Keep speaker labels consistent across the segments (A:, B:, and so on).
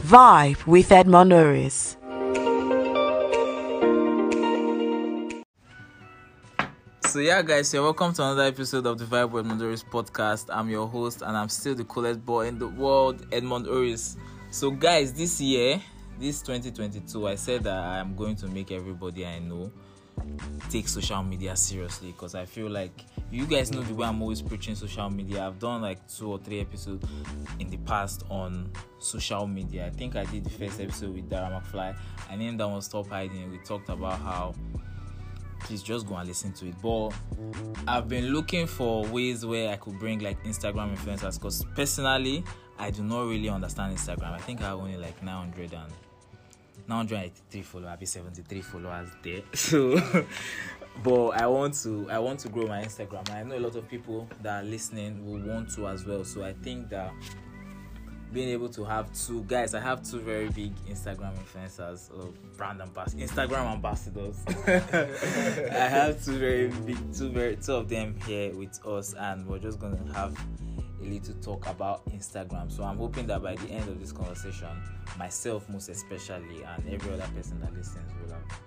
A: Vibe with Edmund Oris.
B: So yeah, guys, you're welcome to another episode of the Vibe with Edmund Oris podcast. I'm your host, and I'm still the coolest boy in the world, Edmund Oris. So, guys, this year, this 2022, I said that I'm going to make everybody I know take social media seriously because I feel like you guys know the way I'm always preaching social media. I've done like two or three episodes in the past on social media. I think I did the first episode with Dara McFly. I named that one Stop Hiding. We talked about how please just go and listen to it. But I've been looking for ways where I could bring like Instagram influencers because personally, I do not really understand Instagram. I think I have only like 900 and 983 followers, i be 73 followers there. So, but I want to I want to grow my Instagram. I know a lot of people that are listening will want to as well. So I think that being able to have two guys, I have two very big Instagram influencers or brand ambassadors, Instagram ambassadors. I have two very big, two very two of them here with us, and we're just gonna have a little talk about Instagram. So I'm hoping that by the end of this conversation, myself most especially, and every other person that listens will have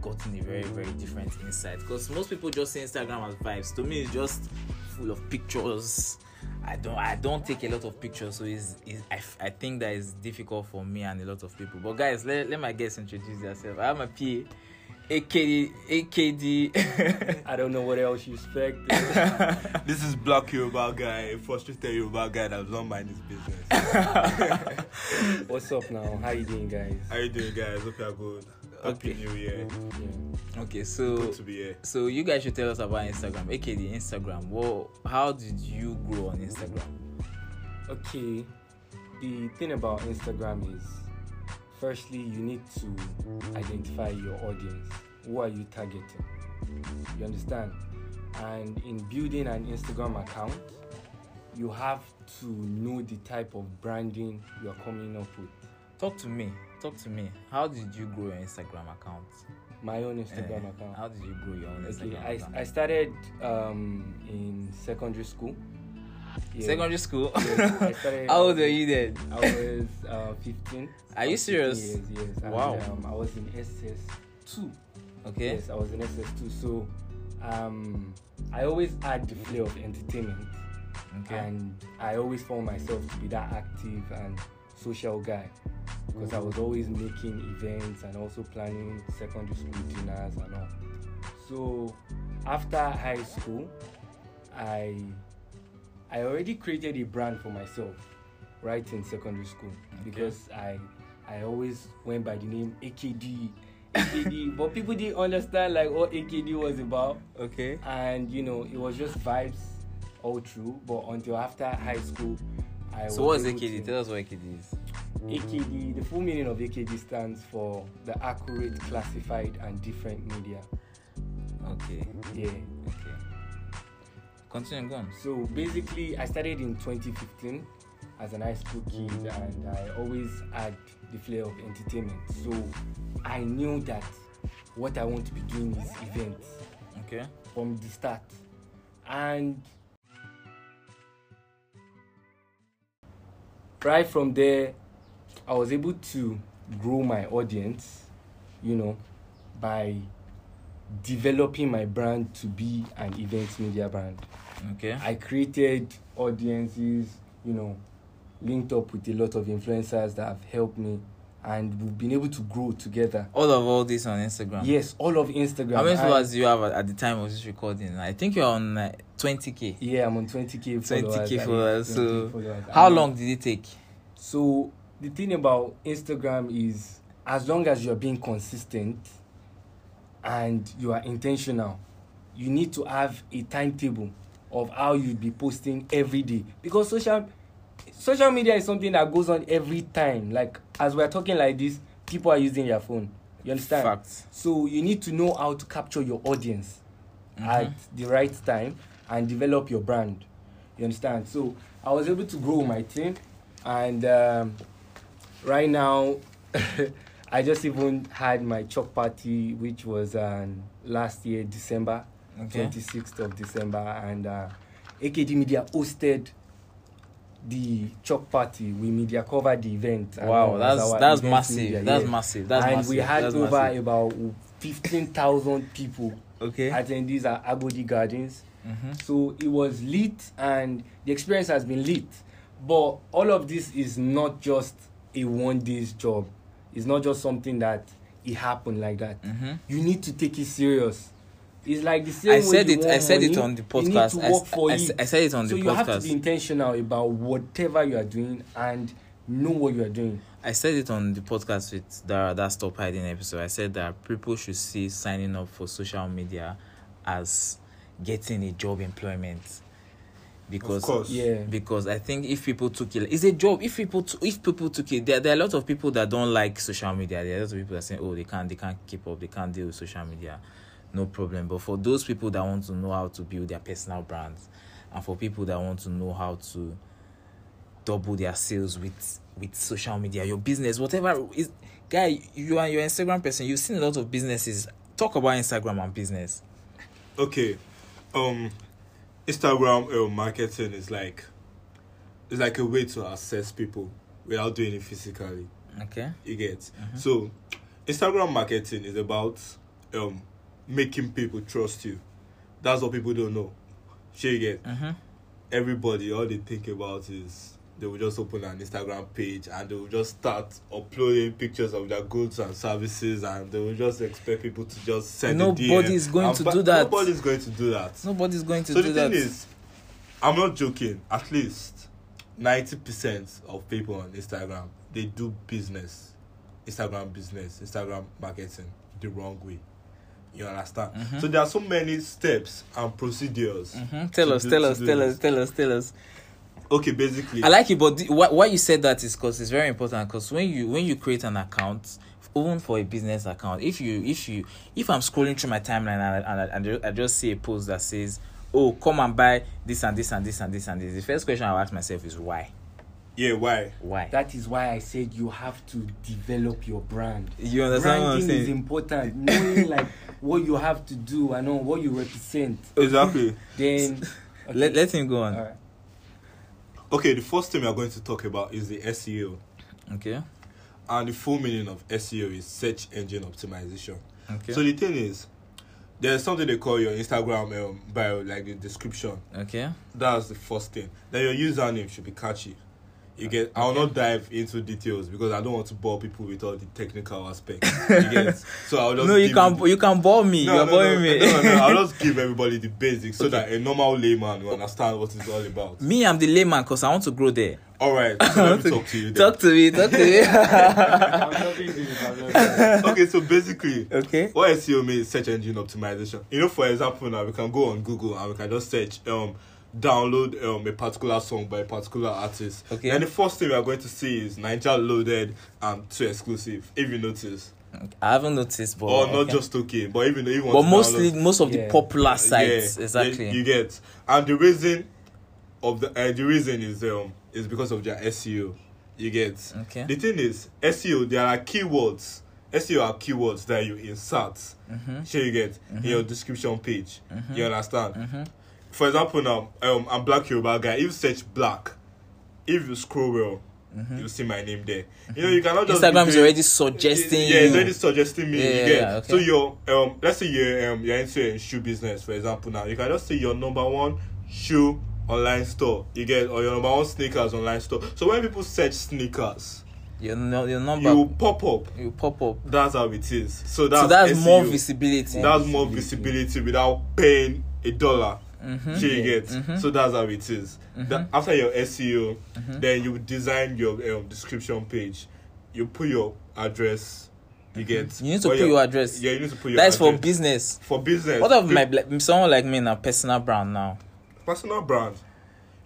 B: gotten a very very different insight. Because most people just see Instagram as vibes. To me, it's just full of pictures. I don't I don't take a lot of pictures, so it's, it's I, I think that is difficult for me and a lot of people. But guys, let, let my guests introduce themselves. I have my PA, AKD, AKD.
C: I don't know what else you expect.
D: This is Black Yoruba guy, a frustrated Yoruba guy that does not mind his business.
C: What's up now? How you doing, guys?
D: How you doing, guys? Hope you're good. Happy
B: Okay.
D: New Year.
C: Yeah.
B: okay, so
D: Good to be here.
B: so you guys should tell us about Instagram, AKD Instagram. Well, how did you grow on Instagram?
C: Okay. The thing about Instagram is, firstly, you need to identify your audience. Who are you targeting? You understand? And in building an Instagram account, you have to know the type of branding you are coming up with.
B: Talk to me. Talk to me. How did you grow your Instagram account?
C: My own Instagram
B: Eh,
C: account.
B: How did you grow your own
C: Okay,
B: Instagram
C: I,
B: account?
C: I started um, in secondary school. Yeah.
B: Secondary school.
C: Yes, I started-
B: how old are you then?
C: I was uh, 15.
B: Are you
C: 15
B: serious?
C: Yes. And,
B: Wow.
C: Um, I was in SS2.
B: Okay.
C: Yes, I was in SS2. So um, I always had the flair of entertainment.
B: Okay.
C: And I always found myself to be that active and social guy because I was always making events and also planning secondary school dinners and all. So after high school, I I already created a brand for myself right in secondary school because I I always went by the name AKD. AKD, but people didn't understand like what AKD was about
B: okay.
C: and you know it was just vibes all through but until after high school i
B: So what's
C: was able
B: AKD?
C: to-
B: Tell us what AKD is.
C: akd the full meaning of akd stands for the accurate classified and different media
B: Okay.
C: yeah
B: Okay. Continue, go on.
C: so basically i started in 2015 as an high school kid and i always had the flair of entertainment so i knew that what i want to be doing is events
B: Okay.
C: from the start and right from there i was able to grow my audience you know by developing my brand to be an events media brand
B: Okay.
C: i created audiences you know linked up with a lot of influencers that have helped me and we've been able to grow together
B: All of all this on Instagram.
C: yes all of instagram
B: How many followers you have at, the time of this recording? I think you're on uh, 20k.
C: Yeah, I'm on 20k followers.
B: 20k
C: I-
B: followers.
C: 20K
B: So,
C: followers.
B: how
C: And
B: long did it take?
C: So the thing about Instagram is, as long as you're being consistent and you are intentional, you need to have a timetable of how you'd be posting every day because social social media is something that goes on every time. Like as we're talking like this, people are using their phone. You understand?
B: Facts.
C: So you need to know how to capture your audience
B: Mhm.
C: at the right time and develop your brand. You understand? So I was able to grow my team, and um, right now, I just even had my chalk party, which was um, last year December,
B: Okay.
C: twenty sixth of December, and uh, AKD Media hosted the chalk party, we media covered the event.
B: Wow, that's that's massive.
C: media,
B: That's
C: yeah.
B: massive. That's
C: and
B: massive.
C: we had
B: that's
C: over
B: massive.
C: about fifteen thousand people
B: Okay.
C: attendees at Agodi Gardens.
B: Mm-hmm.
C: So it was lit, and the experience has been lit. But all of this is not just a one day's job. It's not just something that it happened like that.
B: Mm-hmm.
C: You need to take it serious. It's like the same
B: I
C: way
B: said
C: you
B: it. I
C: want
B: said it
C: money,
B: on the
C: You need
B: podcast.
C: to
B: I,
C: work
B: s-
C: for
B: I
C: it.
B: s- I said it on
C: so
B: the
C: you have to be intentional about whatever you are doing and know what you are doing.
B: I said it on the podcast with Dara that stop hiding episode. I said that people should see signing up for social media as getting a job employment because
D: Of.
C: Yeah.
B: because I think if people took it, it's a job. If people t- if people took it, there, there are a lot of people that don't like social media. There are a lot of people that say, oh, they can't they can't keep up, they can't deal with social media, no problem. But for those people that want to know how to build their personal brands, and for people that want to know how to double their sales with with social media, your business, whatever is, guy, you are your Instagram person. You've seen a lot of businesses talk about Instagram and business.
D: okay um instagram uh, marketing is like it's like a way to assess people without doing it physically
B: Okay.
D: you get
B: Mm-hmm.
D: so instagram marketing is about um making people trust you that's what people don't know sure again.
B: Mm-hmm.
D: everybody all they think about is they will just open an Instagram page and they will just start uploading pictures of their goods and services and they will just expect people to just send a DM.
B: Nobody's going to do that.
D: Nobody's going to do that.
B: Nobody's going to
D: so
B: do that.
D: So the thing is, I'm not joking. At least ninety percent of people on Instagram they do business, Instagram business, Instagram marketing the wrong way. You understand?
B: Mm-hmm.
D: So there are so many steps and procedures.
B: Mhm. Tell us,
D: do-
B: tell us, tell
D: this.
B: us, tell us, tell us.
D: Okay, basically.
B: I like it, but the, why, why you said that is because it's very important. Because when you when you create an account, even for a business account, if you if you if I'm scrolling through my timeline and I, and I, and I just see a post that says, "Oh, come and buy this and this and this and this and this," the first question I'll ask myself is why?
D: Yeah, why?
B: Why?
C: That is why I said you have to develop your brand.
B: you understand what I'm
C: Branding is important. Knowing like what you have to do and know what you represent.
D: Exactly.
C: Then okay.
B: Let let him go on.
C: Alright.
D: Okay, the first thing we are going to talk about is the SEO.
B: Okay.
D: And the full meaning of SEO is search engine optimization.
B: Okay.
D: So the thing is, there's something they call your Instagram um, bio, like the description.
B: okay.
D: That's the first thing. Then your username should be catchy. You get, I will not dive into details because I don't want to bore people with all the technical aspects. You get, so I'll just.
B: No, you can
D: the...
B: you can bore me.
D: No,
B: You're
D: no,
B: boring
D: no,
B: me.
D: No, no, I'll just give everybody the basics okay. so that a normal layman will understand what it's all about.
B: Me, I'm the layman because I want to grow there.
D: All right, so let me talk to you. Then.
B: Talk to me. Talk to me.
C: I'm talking to you. I'm
D: okay, so basically,
B: okay,
D: what SEO means search engine optimization. You know, for example, now we can go on Google and we can just search um download um a particular song by a particular artist.
B: Okay.
D: And the first thing we are going to see is Naijaloaded and Tooxclusive. If you notice,
B: I haven't noticed, but
D: or not
B: okay.
D: just okay, but even if you want
B: but mostly
D: download-
B: most of the popular
D: Yeah,
B: sites
D: yeah,
B: exactly
D: you get and the reason of the uh, the reason is um is because of their SEO. You get
B: Okay.
D: the thing is SEO there are keywords. SEO are keywords that you insert.
B: Mhm.
D: Sure you get in your description page.
B: Mm-hmm.
D: You understand? for example now, um, I'm Black Yoruba guy. If you search Black, if you scroll well, Mm-hmm. You'll see my name there. Mm-hmm. You know, you cannot just
B: Instagram is already suggesting.
D: Yeah, it's already suggesting me.
B: Yeah,
D: you
B: yeah, okay.
D: So you're um, let's say you're um, you're into shoe business, for example. Now you can just say your number one shoe online store. You get or your number one sneakers online store. So when people search sneakers,
B: your no, your number
D: you pop up.
B: You pop up.
D: That's how it is. So that's,
B: so that's more visibility.
D: That's more visibility without paying a dollar.
B: Mhm.
C: Yeah.
D: get. So that's how it is. That after your SEO, then you design your um, description page. You put your address. You get.
B: You need to put your address.
D: Yeah, you need to put your.
B: that's for business
D: For business.
B: what of my like, someone like me na personal brand now
D: personal brand?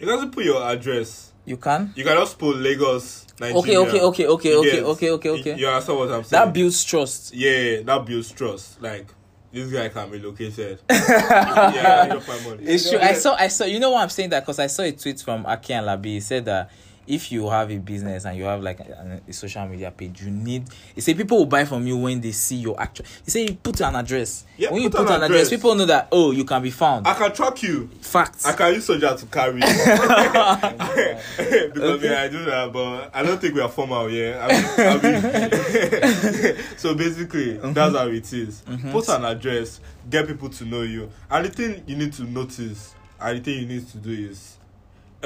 D: You can put your address.
B: you can
D: You can just put Lagos, Nigeria.
B: okay okay okay okay okay okay okay okay
D: You understand what I'm saying?
B: that builds trust
D: Yeah, that builds trust. Like This guy can be located. yeah, I got my money.
B: It's true. I saw, I saw, you know why I'm saying that? Because I saw a tweet from Aki and Labi. He said that if you have a business and you have like a, a social media page, you need. You say people will buy from you when they see your actual. You say you put an address.
D: Yeah,
B: when put you
D: put an,
B: an address,
D: address,
B: people know that oh you can be found.
D: I can track you.
B: Facts.
D: I can use soldier to carry. you. because
B: okay.
D: yeah, I do that, but I don't think we are formal. Yeah. I mean, I mean, so basically,
B: mm-hmm.
D: that's how it is. Mm-hmm. Put an address, get people to know you, and the thing you need to notice, and the thing you need to do is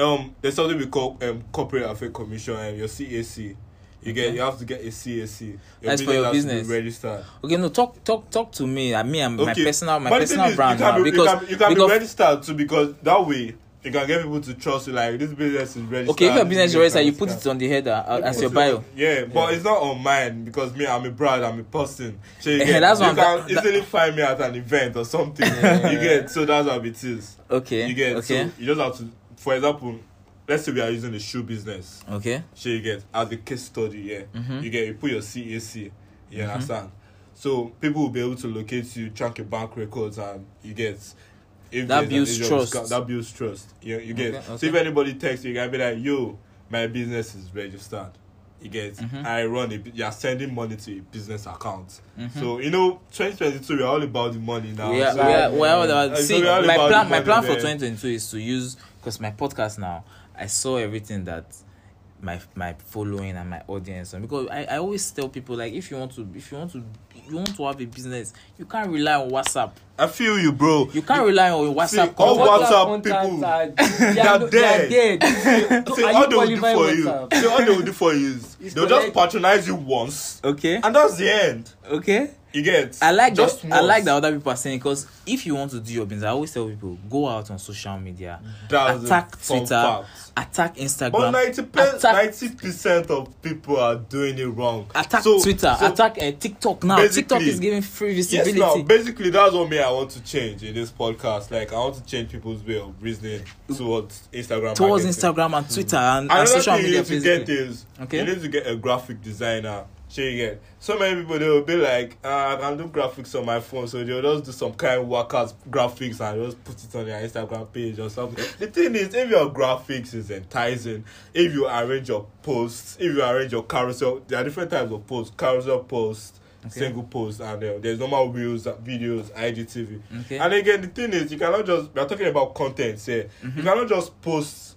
D: um, there's something we call um corporate affairs commission and your CAC. You get,
B: Okay.
D: you have to get a CAC.
B: That's for your
D: has to be
B: business.
D: registered.
B: Okay, no, talk talk talk to me. I mean, I'm my personal my
D: But
B: personal
D: is,
B: brand
D: you
B: now
D: be,
B: because
D: you can, you can
B: because
D: be registered too because that way you can get people to trust you. Like this business is registered.
B: okay, if your business is registered, you put it on the header uh, as your bio.
D: Yeah, but it's not on mine because me, I'm a brand, I'm a person. So you get,
B: that's
D: you can
B: that-
D: easily find me at an event or something.
B: Yeah.
D: you get, so that's how it is.
B: Okay,
D: You get,
B: okay,
D: so you just have to, for example, let's say we are using the shoe business.
B: okay.
D: So you get as a case study, yeah.
B: Mhm.
D: You get you put your CAC, you understand? So people will be able to locate you, track your bank records, and you get if
B: That builds trust.
D: that builds trust. You, you get
B: Okay,
D: so if anybody texts you, you can be like, "Yo, my business is registered." You get
B: Mhm.
D: I run a you are sending money to a business account.
B: Mhm.
D: So you know, 2022 we are all about the money now.
B: we are,
D: so,
B: we are, well,
D: uh, so
B: see,
D: we are
B: my plan, my plan for 2022 is to use because my podcast now, I saw everything that my my following and my audience and because I, I always tell people like if you want to if you want to you want to have a business you can't rely on WhatsApp.
D: I feel you bro.
B: You can't rely on WhatsApp.
D: See,
B: all
D: WhatsApp,
C: WhatsApp
D: people
C: are,
D: they are,
C: they are
D: dead.
C: dead.
D: See,
C: see
D: all they will do for
C: WhatsApp?
D: you see all they will do for you is
C: it's
D: they'll just patronize you once.
B: Okay.
D: And that's the end.
B: Okay.
D: You get?
B: I like
D: Just
B: that. I like that other people are saying because if you want to do your business, I always tell people go out on social media,
D: That's
B: attack Twitter,
D: fact.
B: attack Instagram.
D: But
B: ninety
D: percent of people are doing it wrong.
B: Attack
D: so,
B: Twitter,
D: so
B: attack uh, TikTok now. TikTok is giving free visibility.
D: Yes, now, basically that's what me I want to change in this podcast. Like I want to change people's way of reasoning towards Instagram.
B: Towards
D: marketing.
B: Instagram and Twitter and, and social media.
D: Thing you need to get is
B: okay?
D: you need to get a graphic designer Sure you get. So many people they will be like, ah, I can do graphics on my phone, so they'll just do some kind of workout graphics and just put it on their Instagram page or something. The thing is, if your graphics is enticing, if you arrange your posts, if you arrange your carousel, there are different types of posts, carousel posts,
B: Okay.
D: single posts, and uh, there's normal reels, videos, IGTV.
B: Okay.
D: And again, the thing is, you cannot just we are talking about content. Say
B: Mm-hmm.
D: you cannot just post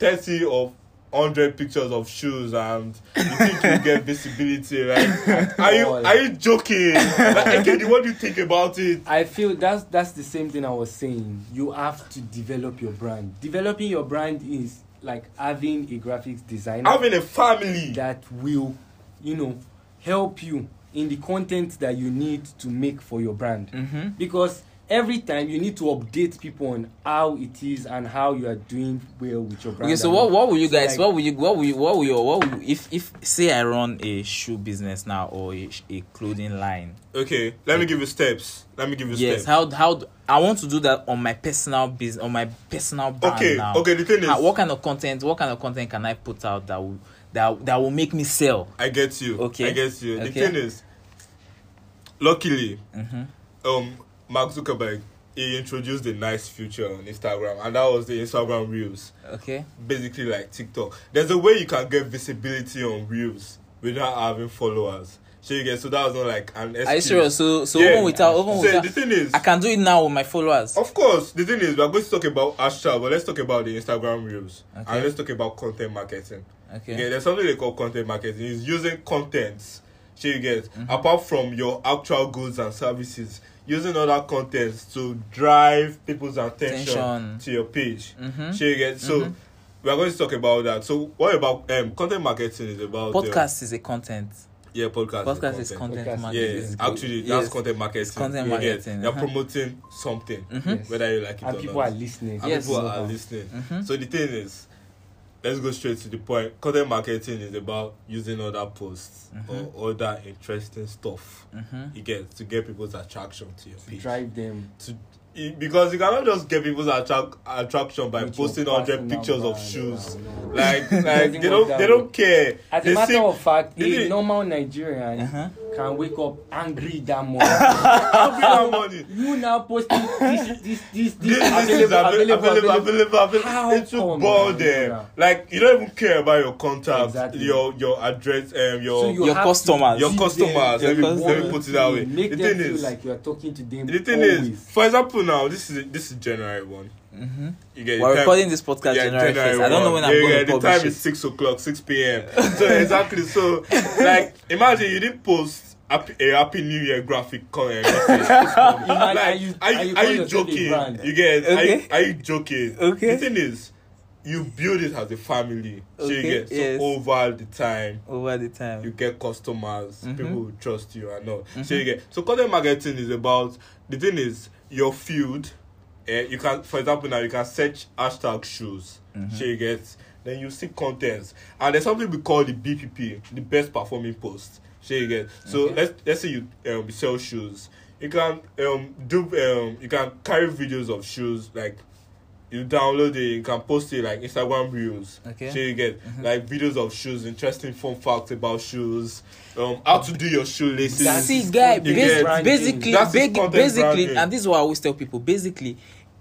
D: thirty or 100 pictures of shoes and you think you get visibility, right? Are you are you joking? Like, Ekendi, what do you think about it?
C: I feel that's that's the same thing I was saying. You have to develop your brand. Developing your brand is like having a graphics designer,
D: having a family
C: that will, you know, help you in the content that you need to make for your brand.
B: Mm-hmm.
C: Because every time you need to update people on how it is and how you are doing well with your brand.
B: Okay, so what, what will you
C: so
B: guys?
C: Like,
B: what will you? What will you? What will you? What will you, if if say I run a shoe business now or a, a clothing line?
D: Okay, let like, me give you steps. Let me give you
B: yes,
D: steps.
B: Yes, how how I want to do that on my personal business on my personal brand.
D: Okay,
B: now.
D: okay. The thing is,
B: how, what kind of content? What kind of content can I put out that will that that will make me sell?
D: I get you.
B: Okay,
D: I get you. The
B: okay.
D: thing is, luckily,
B: mm-hmm.
D: um Mark Zuckerberg he introduced the nice feature on Instagram, and that was the Instagram Reels.
B: Okay.
D: basically like TikTok. There's a way you can get visibility on Reels without having followers. So you get so that was not like an excuse.
B: Are you serious? So so
D: Yeah.
B: even without even
D: So
B: without
D: the thing is,
B: I can do it now with my followers.
D: of course, the thing is, we are going to talk about hashtag, but let's talk about the Instagram Reels
B: Okay.
D: and let's talk about content marketing.
B: Okay.
D: Okay, there's something they call content marketing. It's using contents. So you get
B: Mm-hmm.
D: apart from your actual goods and services, using other contents to drive people's attention,
B: attention.
D: to your page.
B: Mm-hmm.
D: So, you get, so
B: mm-hmm.
D: we are going to talk about that. So what about um, content marketing is about? Uh,
B: podcast your, is a content.
D: Yeah, podcast.
B: Podcast
D: is content,
B: is
D: content
C: podcast.
B: marketing.
D: Yeah, actually, that's
B: yes.
D: content marketing.
B: It's content
D: you
B: marketing.
D: You're
B: uh-huh.
D: promoting something,
B: mm-hmm.
C: yes.
D: whether you like it
C: and
D: or not.
C: And people are listening.
D: And
B: yes.
D: people are listening.
B: Mm-hmm.
D: So the thing is, let's go straight to the point. Content marketing is about using other posts
B: mm -hmm.
D: or other interesting stuff
B: mm -hmm.
D: you get to get people's attraction to your
C: to
D: page.
C: Drive them
D: to it, because you cannot just get people's attract, attraction by
C: With
D: posting hundred pictures of shoes. Like like they don't they don't care.
C: As
D: they
C: a matter
D: see,
C: of fact, a normal Nigerian.
B: Uh -huh.
C: can wake up angry that morning.
D: angry that morning.
C: You now posting this, this, this, this,
D: this available, is available, available, available, available.
C: How
D: it's
C: to
D: bore them. Like you don't even care about your contacts,
C: exactly.
D: your your address, um, your
C: so you
B: your customers,
D: your customers.
B: Let me, let me
D: put it that way.
C: Make
D: the
C: them
D: thing
C: feel
D: is,
C: like you are talking to them.
D: The thing
C: always.
D: is, for example, now this is this is January one.
B: Mm-hmm. We're recording this podcast
D: yeah,
B: January, 1st. I don't know when
D: yeah,
B: I'm going
D: yeah,
B: to publish it.
D: The time is 6 o'clock, 6 p.m. so exactly, so like imagine you didn't post happy, a happy new year graphic
C: comment.
D: like,
C: you,
D: are you, are you, joking? You get? Are, you, are you joking?
B: Okay.
D: The thing is, you build it as a family. So
B: okay, you
D: get so
B: yes.
D: over the time.
B: Over the time.
D: You get customers,
B: mm-hmm.
D: people who trust you and all. Mm-hmm.
B: So
D: you mm-hmm. get so content marketing is about the thing is your field Uh, you can, for example, now you can search hashtag shoes.
B: Mhm.
D: So you get then you see contents and there's something we call the BPP, the best performing post. So you get so
B: Okay.
D: let's let's say you um, sell shoes. You can um, do um, you can carry videos of shoes like you download it, you can post it like Instagram reels.
B: Okay.
D: So you get
B: mm-hmm.
D: like videos of shoes, interesting fun facts about shoes, um, how to do your shoelaces.
C: That's
B: See, guy, bas-
C: branding.
B: basically,
D: That's ba-
B: basically,
D: branding.
B: and this is what I always tell people: basically,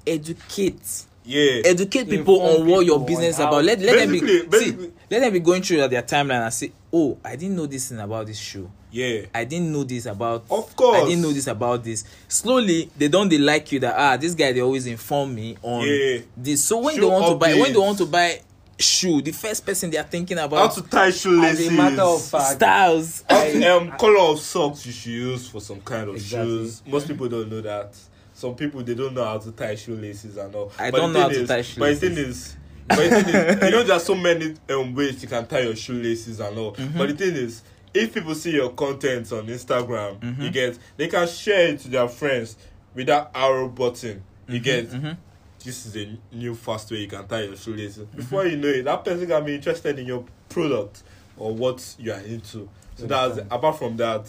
B: educate.
D: Yeah.
B: Educate people
C: Inform
B: on what
C: people your
B: business is about. Let, let them be, see, let them be going through their timeline and say, "Oh, I didn't know this thing about this shoe."
D: Yeah.
B: I didn't know this about.
D: Of course.
B: I didn't know this about this." Slowly, they don't they like you that ah, this guy they always inform me on
D: Yeah.
B: this. So when
D: Shoe
B: they want to buy, when they want to buy shoe, the first person they are thinking about How
D: to tie shoelaces.
C: As a matter of fact,
B: styles.
D: To, um, color of socks you should use for some kind of
C: Exactly.
D: shoes. Most people don't know that. Some people they don't know how to tie shoelaces and all.
B: I
D: But
B: don't know how to
D: is-
B: tie
D: But the thing is, but the thing is, you know, there's so many um, ways you can tie your shoelaces and all.
B: Mm-hmm.
D: But the thing is, if people see your content on Instagram,
B: Mm-hmm.
D: you get they can share it to their friends with that arrow button. You get
B: mhm.
D: this is a new fast way you can tie your shoelaces.
B: Mm-hmm.
D: Before you know it, that person can be interested in your product or what you are into. So that's apart from that.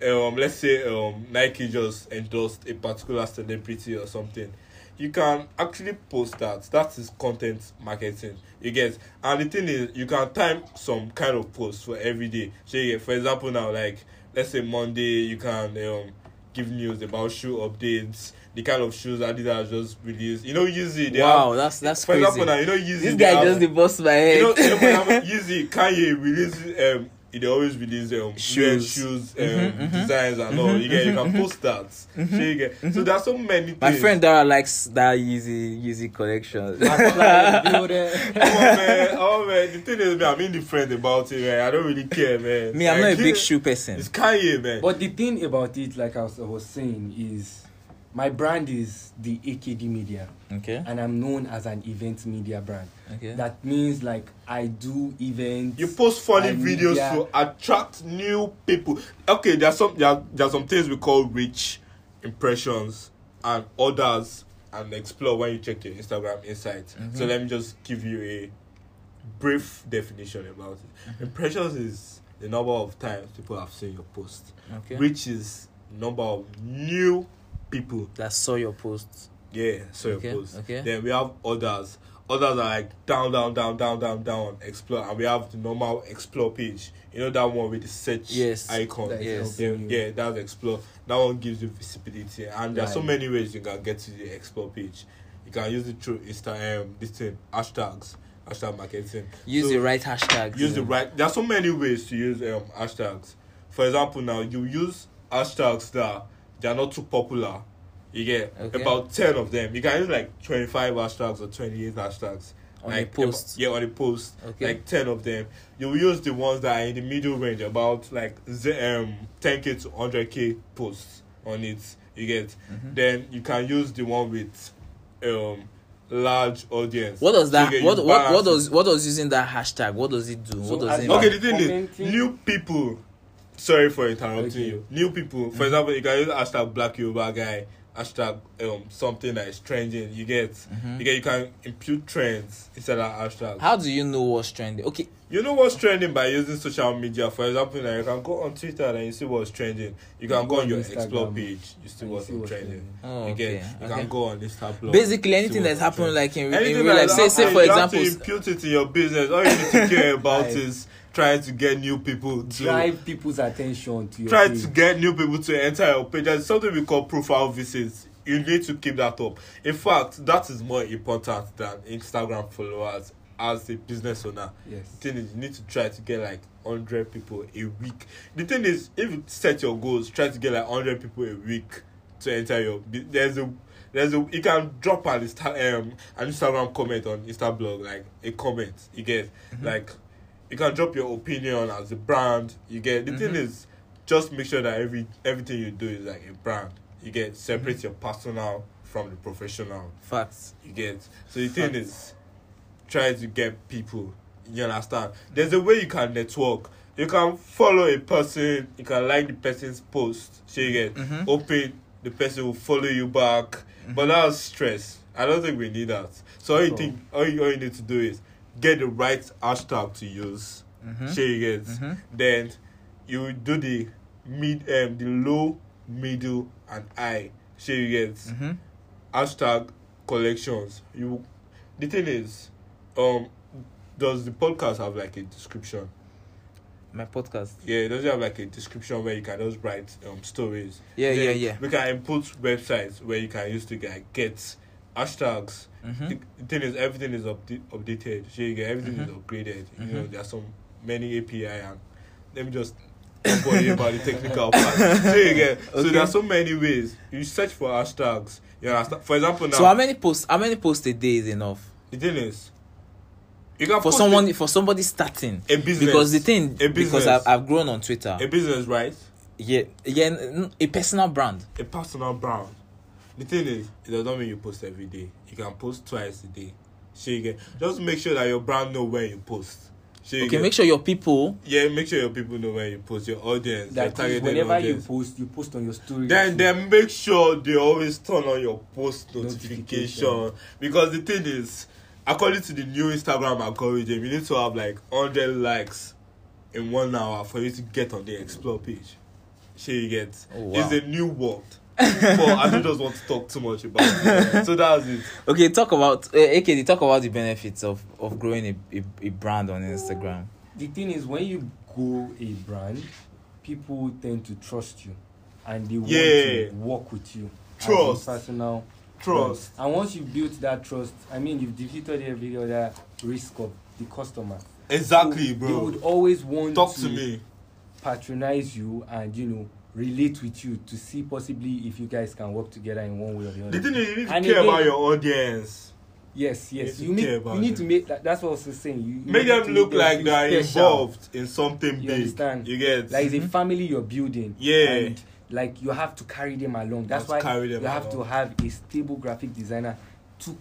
D: Um, let's say um, Nike just endorsed a particular celebrity or something. You can actually post that. That is content marketing. You get, and the thing is, you can time some kind of post for every day. So, get, for example, now like let's say Monday, you can um, give news about shoe updates, the kind of shoes Adidas just released. You know, usually they
B: Wow,
D: have,
B: that's that's
D: for
B: crazy.
D: example, now you know, usually
B: this guy
D: have-
B: just the bust my head.
D: you know, you know, for example, usually Kanye releases um it always be these um,
B: shoes,
D: shoes um,
B: mm -hmm,
D: designs and mm -hmm, all. You get, you can mm-hmm, post that. Mm-hmm. So, so there's so many. things.
B: My friend Dara likes that Yeezy Yeezy collection.
C: I
D: like oh man, oh man. The thing is, man, I'm indifferent about it, man. I don't really care, man.
B: Me, I'm like, not a big shoe person.
D: It's Kanye, man.
C: But the thing about it, like I was, I was saying, is my brand is the AKD Media,
B: Okay.
C: and I'm known as an event media brand.
B: Okay.
C: That means like I do events.
D: you post funny videos
C: yeah.
D: to attract new people. Okay, there's some there, there's some things we call reach impressions and others and explore when you check your Instagram insights. So
B: Mhm.
D: let me just give you a brief definition about it.
B: Mm-hmm.
D: Impressions is the number of times people have seen your post.
B: okay.
D: Reach is number of new people.
B: that saw your posts.
D: Yeah, saw
B: Okay,
D: your post.
B: okay.
D: Then we have others. Others are like down, down, down, down, down, down, explore, and we have the normal explore page. You know that one with the search
B: Yes.
D: icon.
C: That
B: Yes.
D: Yeah, yeah, that's explore. That one gives you visibility, and there's so
C: Right.
D: many ways you can get to the explore page. You can use it through Instagram, this thing, hashtags, hashtag marketing.
B: Use
D: So,
B: the right hashtags.
D: use the right. There are so many ways to use um, hashtags. For example, now you use hashtags that they are not too popular. You get
B: Okay.
D: about ten of them. You can use like twenty-five hashtags or twenty-eight hashtags.
B: On
D: like,
B: a post.
D: about- yeah, on a post.
B: Okay.
D: Like ten of them. You use the ones that are in the middle range, about like z- um ten k to hundred k posts on it. You get.
B: Mm-hmm.
D: Then you can use the one with um large audience.
B: What does that?
D: you get-
B: What what what does what does using that hashtag? What does it do?
C: So
B: what does it?
D: Okay, the thing is, new people. sorry for interrupting
C: okay.
D: you. New people, for mm -hmm. example, you can use hashtag black Yoruba guy, hashtag um, something that is trending. You get, mm -hmm. you get, you can impute trends instead of hashtags.
B: How do you know what's trending? Okay.
D: You know what's trending by using social media. For example, like you can go on Twitter and you see what's trending. You can
C: you
D: go,
C: go,
D: on your
C: Instagram
D: explore page, you see what's,
C: see what's
D: trending.
C: trending.
B: Oh,
D: you get,
B: okay.
D: you can okay. go on Instagram.
B: Basically, anything that's happening, like in,
D: anything in
B: real life. Say, say for example,
D: you have to impute it in your business. All you need to care about is trying to get new people to
C: drive people's attention to your
D: try
C: page.
D: to get new people to enter your page. There's something we call profile visits. You need to keep that up. In fact, that is more important than Instagram followers as a business owner.
C: yes
D: The thing is, you need to try to get like 100 people a week. The thing is, if you set your goals, try to get like 100 people a week to enter your. There's a there's a you can drop an Insta, um an Instagram comment on Instablog like a comment you get like you can drop your opinion as a brand you get the thing
B: Mhm.
D: is just make sure that every everything you do is like a brand. You get separate your personal from the professional.
B: Facts.
D: you get so the thing is try to get people you understand? There's a way you can network. You can follow a person you can like the person's post so you get
B: Mhm.
D: open the person will follow you back. But that's stress. I don't think we need that. So all you think all you, all you need to do is get the right hashtag to use
B: Mhm.
D: so you get
B: Mhm.
D: then you do the mid um the low middle and high so you get
B: Mhm.
D: hashtag collections. You, the thing is, um, does the podcast have like a description?
B: My podcast.
D: Yeah, does it have like a description where you can just write um stories?
B: Yeah,
D: Then
B: yeah, yeah.
D: We can input websites where you can use to like, get hashtags.
B: Mhm.
D: The, thing is, everything is upda- updated. So you get everything is
B: Mhm.
D: upgraded. You know,
B: Mhm.
D: there's some many API and let me just worry about the technical part. So you get so
B: Okay.
D: there are so many ways. You search for hashtags. Understand? For example, now
B: So how many posts? How many posts a day is enough
D: the thing is, you can
B: for someone for somebody starting?
D: a, business
B: Because the thing, because. I've, I've grown on Twitter.
D: a business, right?
B: Yeah, yeah, a personal brand.
D: A personal brand. the thing is, it does not mean you post every day. You can post twice a day. So you get, just make sure that your brand know when you post. So you
B: okay,
D: get,
B: make sure your people.
D: Yeah, make sure your people know when you post your audience.
C: That
D: targeted
C: whenever
D: audience.
C: you post, you post on your story.
D: Then, then make sure they always turn on your post
C: notification.
D: notification. Because the thing is, according to the new Instagram algorithm, you need to have like 100 likes in one hour for you to get on the explore page. So you get,
B: oh, wow.
D: it's a new world. But i just want to talk too much about it so that's it
B: Okay, talk about. Uh, AKD, talk about the benefits of of growing a, a, a brand on Instagram.
C: the thing is when you go a brand people tend to trust you and they want
D: Yeah.
C: to work with you
D: Trust.
C: personal
D: trust
C: and once you build that trust i mean you've defeated every other risk of the customer
D: exactly
C: So
D: bro
C: they would always want
D: talk to me
C: patronize you and you know relate with you to see possibly if you guys can work together in one way or the other.
D: The thing is, you need to
C: and
D: care
C: again,
D: about your audience.
C: Yes, yes.
D: You,
C: you,
D: make,
C: you need to make that, that's what I was saying. You, you
D: make them
C: to
D: look
C: make
D: like
C: they're
D: involved in something
C: you
D: big.
C: Understand?
D: You get
C: like it's a mm-hmm. family you're building.
D: Yeah.
C: And like you have to carry them along. That's why
D: carry them
C: you along. have to have a stable graphic designer to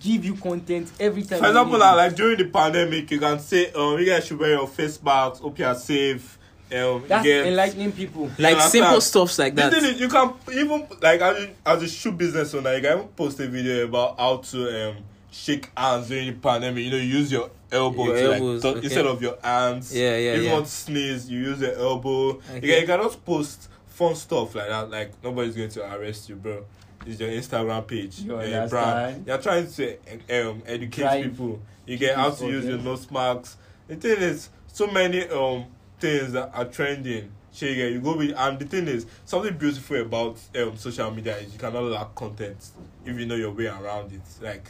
C: give you content every time.
D: For example,
C: like,
D: like during the pandemic, you can say, um, you guys should wear your face masks. Hope you are safe. Um,
C: That's
D: get,
C: enlightening people.
B: Like
D: understand?
B: simple stuffs like that.
D: Thing is, you can even like as a, as a shoe business owner, you can even post a video about how to um, shake hands during the pandemic. You know, you use your elbow
B: your
D: to,
B: elbows,
D: like,
B: okay.
D: instead of your hands.
B: Yeah, yeah.
D: If you
B: yeah.
D: want to sneeze, you use your elbow.
B: Okay.
D: You, can, you can just post fun stuff like that. Like nobody's going to arrest you, bro. It's your Instagram page.
C: You
D: your brand. You're trying to um, educate
C: Drive.
D: people. You get how to use them.
C: your
D: nose marks. The thing is, so many um things that are trending. So you, go with, and the thing is, something beautiful about um, social media is you cannot lack content if you know your way around it. Like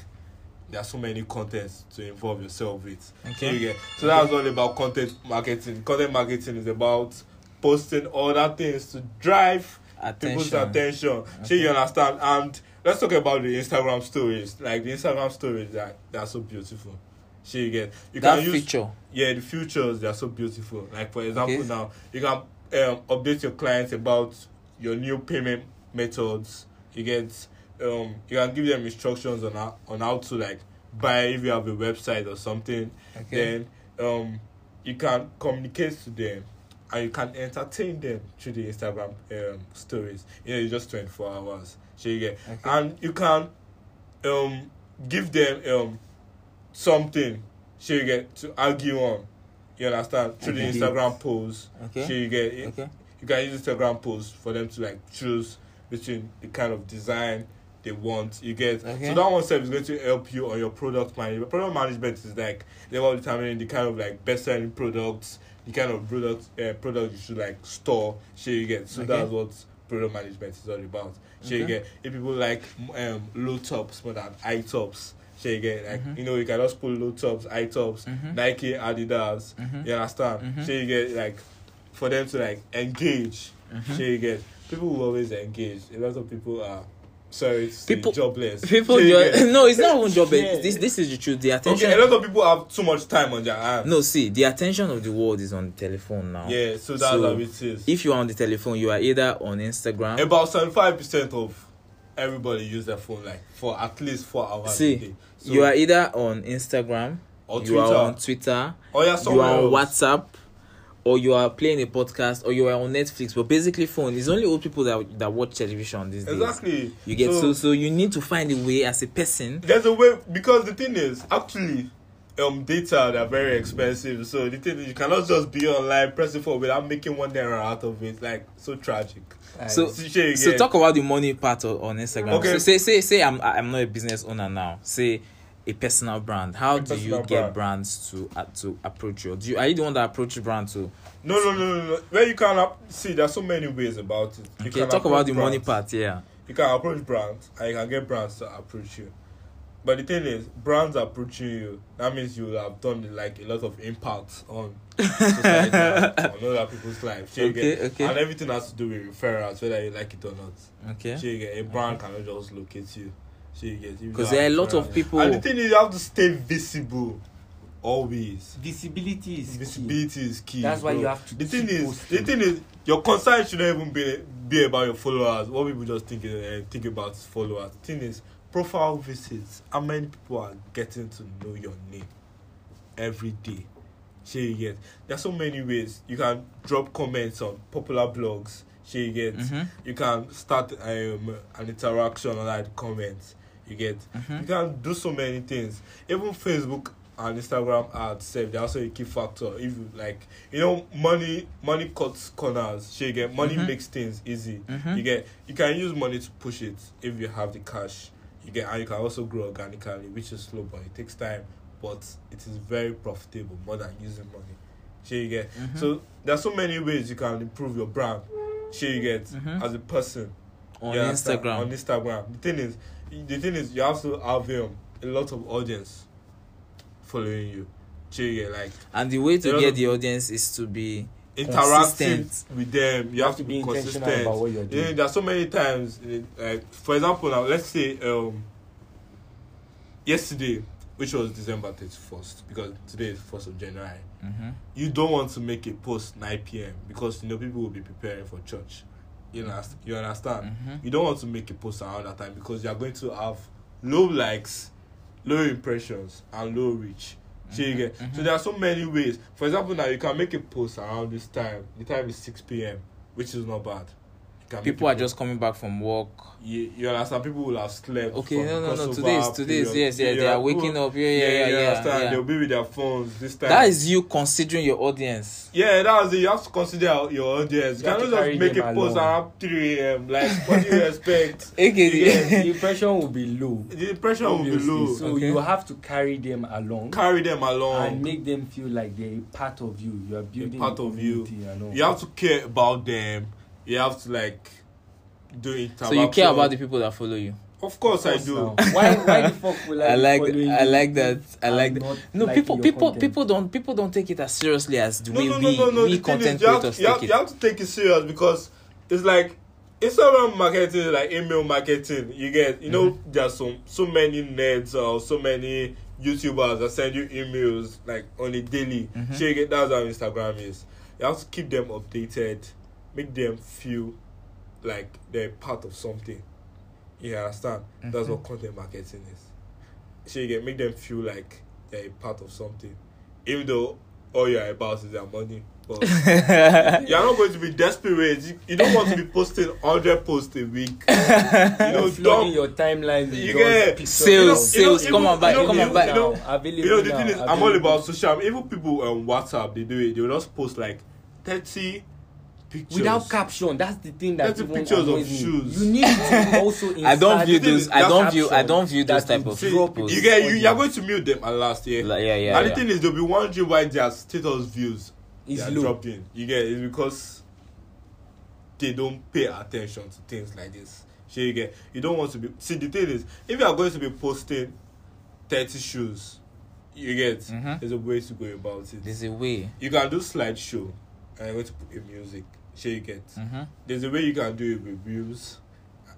D: there are so many contents to involve yourself with.
B: Okay.
D: you so that's all about content marketing. Content marketing is about posting other things to drive people's
B: Attention.
D: attention. So you understand? And let's talk about the Instagram stories. Like the Instagram stories, that they are so beautiful. So you get you
B: That
D: can use
B: feature.
D: yeah the futures they are so beautiful. Like for example
B: Okay.
D: now you can um, update your clients about your new payment methods. You get um you can give them instructions on how on how to like buy if you have a website or something.
B: Okay.
D: Then um you can communicate to them and you can entertain them through the Instagram um, stories. You know, it's just 24 hours. So you get
B: Okay.
D: and you can um give them um something so you get to argue on. You understand? Through the Instagram posts.
B: Okay.
D: So you get
B: Okay.
D: you can use Instagram posts for them to like choose between the kind of design they want. You get
B: Okay.
D: so that one step is going to help you on your product management. Product management is like they will determine the kind of like best selling products, the kind of product uh, product you should like store. Sure you get. So
B: Okay.
D: that's what product management is all about. Sure you get. If people like um low tops more than high tops. Shey gen, like,
B: mm -hmm.
D: you know, you can just pull low tops, high tops,
B: mm -hmm.
D: Nike, Adidas,
B: mm -hmm.
D: you understand? Mm-hmm. Shey gen, like, for them to, like, engage, mm-hmm. shey gen, people will always engage. A lot of people are, sorry to say,
B: people,
D: jobless.
B: People, no, it's not even jobless.
C: yeah.
B: This, this is the truth. The attention...
D: Okay, a lot of people have too much time on their hands.
B: No, see, the attention of the world is on the telephone now.
D: Yeah, so that's
B: so,
D: how it is.
B: If you are on the telephone, you are either on Instagram...
D: About 75% of everybody use their phone, like, for at least 4 hours
B: see,
D: a day. See... So,
B: you are either on Instagram,
D: or
B: you
D: Twitter,
B: are on Twitter,
D: or you're
B: you are on
D: else.
B: WhatsApp, or you are playing a podcast, or you are on Netflix. But basically, phone. It's only old people that that watch television these days.
D: Exactly.
B: You get so,
D: so
B: so you need to find a way as a person.
D: there's a way because the thing is actually um data they're very expensive so the thing is you cannot just be online pressing for without making one naira out of it like so tragic
B: So-
D: See, shey you
B: So talk about the money part on Instagram.
D: Okay.
B: So say say say I'm I'm not a business owner now. Say a personal brand. How
D: A
B: do you get
D: brand.
B: brands to uh, to approach you? Do you are you the one that approach brand to?
D: no no no no no where you can see there's so many ways about it you
B: Okay, talk about the money part. Yeah.
D: you can approach brands and you can get brands to approach you But the thing is, brands approaching you, that means you have done like a lot of impact on society, on other people's lives.
B: Okay,
D: get,
B: okay.
D: And everything has to do with referrals, whether you like it or not.
B: Okay.
D: So get, a brand okay. cannot just locate you. So you get
B: because there are a lot of people.
D: And the thing is, you have to stay visible. Always.
C: Visibility is
D: Visibility key. is key.
C: That's
D: bro.
C: why you have to.
D: The thing is,
C: posting.
D: the thing is, your concern shouldn't even be be about your followers. What people just think uh, think about followers. The thing is. Profile visits. How many people are getting to know your name every day? Sure you get. There's so many ways you can drop comments on popular blogs. Sure you get.
B: Mhm.
D: You can start um, an interaction on that comments. You get.
B: Mhm.
D: You can do so many things. Even Facebook and Instagram ads sef they also a key factor. If you like, you know, money money cuts corners. Sure you get. Money
B: Mhm.
D: makes things easy.
B: Mhm.
D: You get. You can use money to push it if you have the cash. You get, and you can also grow organically, which is slow, but it takes time. But it is very profitable more than using money. Sure you get.
B: Mhm.
D: So there's so many ways you can improve your brand. Sure you get
B: Mhm.
D: as a person
B: on
D: understand?
B: Instagram.
D: On Instagram. The thing is, the thing is, you have to have um, a lot of audience following you. So you get like
B: and the way to get the audience is to be
D: interacting with them. You,
C: You
D: have, to be,
C: intentional
D: consistent.
C: about what you're
D: You
C: doing.
D: know, there's so many times, like for example, now let's say um, yesterday, which was December thirty first, because today is first of January.
B: Mhm.
D: You don't want to make a post nine p.m. because you know people will be preparing for church. You know, you understand.
B: Mhm.
D: You don't want to make a post around that time because you are going to have low likes, low impressions, and low reach. Mm-hmm. So you get. So there are so many ways. For example, now you can make a post around this time. The time is six p.m., which is not bad.
B: people are just coming back from work.
D: You, you understand? People will have slept.
B: Okay, no, no, no.
D: Today
B: is today
D: is
B: yes, yeah. They are waking
D: oh,
B: up. Yeah, yeah, yeah. yeah,
D: understand? They'll be with their phones this time.
B: That is you considering your audience.
D: Yeah, that's it. You have to consider your audience. You,
C: you
D: cannot just make a post around 3 a.m. Like, what do you expect?
B: okay,
C: the impression will be low.
D: The impression will be low.
C: So
B: okay.
C: you have to carry them along.
D: Carry them along
C: and make them feel like they're part of you. You are building a part
D: of you. You have to care about them. you have to like do it.
B: So you care about the people that follow you.
D: Of course,
C: of course I do. No. why? Why the fuck will I?
B: I like. I like that. I like. That. No, people, people,
C: content.
B: people don't, people don't take it as seriously as the
D: no,
B: way
D: no, no,
B: we,
D: no, no.
B: we
D: the
B: content
D: is, you
B: creators
D: to, you
B: take
D: have,
B: it.
D: You have to take it serious because it's like Instagram marketing is like email marketing. You get, you know
B: mm-hmm.
D: there's some so many nerds or so many YouTubers that send you emails like on a daily.
B: Mm-hmm.
D: So you get that's how Instagram is. You have to keep them updated. Make them feel like they're part of something. You understand? That's
B: Mhm.
D: what content marketing is. So you get make them feel like they're part of something, even though all you're about is their money. But you're not going to be desperate. You, you don't want to be posting hundred posts a week. You know,
C: flooding
D: don't.
C: your timeline with
D: You get
B: Sales,
D: You know,
B: sales, come on back,
D: you know,
B: come on
D: you
B: back.
D: know,
C: available
D: You know the
C: now,
D: thing is, I'm all about social. Even people on WhatsApp, they do it. They will just post like 30, pictures.
C: Without caption, that's the thing that that's
D: pictures of
C: shoes. Me. You need to also
B: I don't view those. I don't view. I don't view those type of people.
D: You get. You, you're going to mute them at last year.
B: Like, yeah, yeah.
D: And
B: yeah.
D: the thing is, they'll be wondering why their status views is are
C: low.
D: dropping. You get. It's because they don't pay attention to things like this. So you get. You don't want to be. See, the thing is, if you are going to be posting thirty shoes. You get,
B: mm -hmm.
D: there's a way to go about it.
B: There's a way.
D: You can do slideshow and you're going to put in music You get
B: Mhm.
D: there's a way you can do it with views.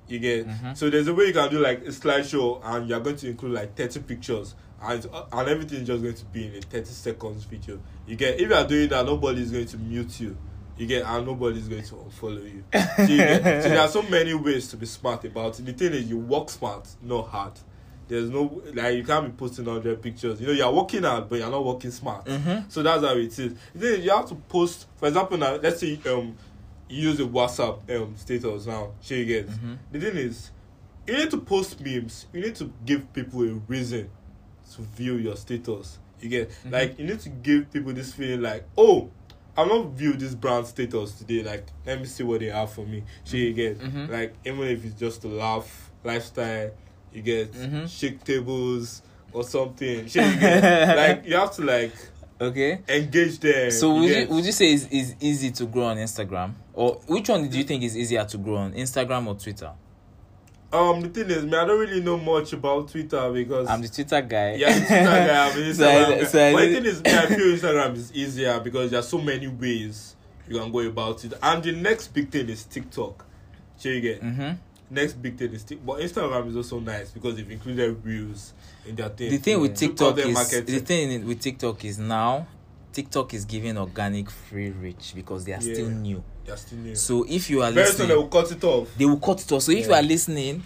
D: You get
B: Mhm.
D: so there's a way you can do like a slideshow and you're going to include like 30 pictures and and everything is just going to be in a 30 seconds video. You get if you are doing that, nobody is going to mute you. You get and nobody is going to unfollow you. so, you get, so there are so many ways to be smart about it. The thing is, you work smart, not hard. There's no like you can't be posting hundred pictures. You know, you're working hard, but you're not working smart.
B: Mm-hmm.
D: So that's how it is. Then you have to post. For example, now let's say um you use a WhatsApp um status now. Share you get.
B: Mm-hmm.
D: The thing is, you need to post memes. You need to give people a reason to view your status. You get
B: mm-hmm.
D: like you need to give people this feeling like oh. I'm not view this brand status today. Like, let me see what they have for me. She again,
B: mm-hmm.
D: like even if it's just a laugh, lifestyle, you get
B: Mhm.
D: shake tables or something. You get. like you have to like
B: Okay.
D: engage them.
B: So would you
D: get-
B: would you say it's, it's easy to grow on Instagram, or which one do you think is easier to grow on, Instagram or Twitter?
D: Um, the thing is, me, I don't really know much about Twitter because
B: I'm the Twitter guy.
D: yeah, the Twitter guy, I'm an
B: So I-
D: Instagram
B: so I
D: but the thing is, me, I feel Instagram is easier because there's so many ways you can go about it. And the next big thing is TikTok. So you get
B: Mhm.
D: next big thing is TikTok. But Instagram is also nice because they've included reels in their thing.
B: The thing with
D: mm.
B: TikTok is the thing with TikTok is now TikTok is giving organic free reach because they are
D: yeah, still
B: new.
D: They are still new.
B: So if you are
D: Very
B: listening,
D: they will cut it off.
B: They will cut it off. So if
D: yeah.
B: you are listening,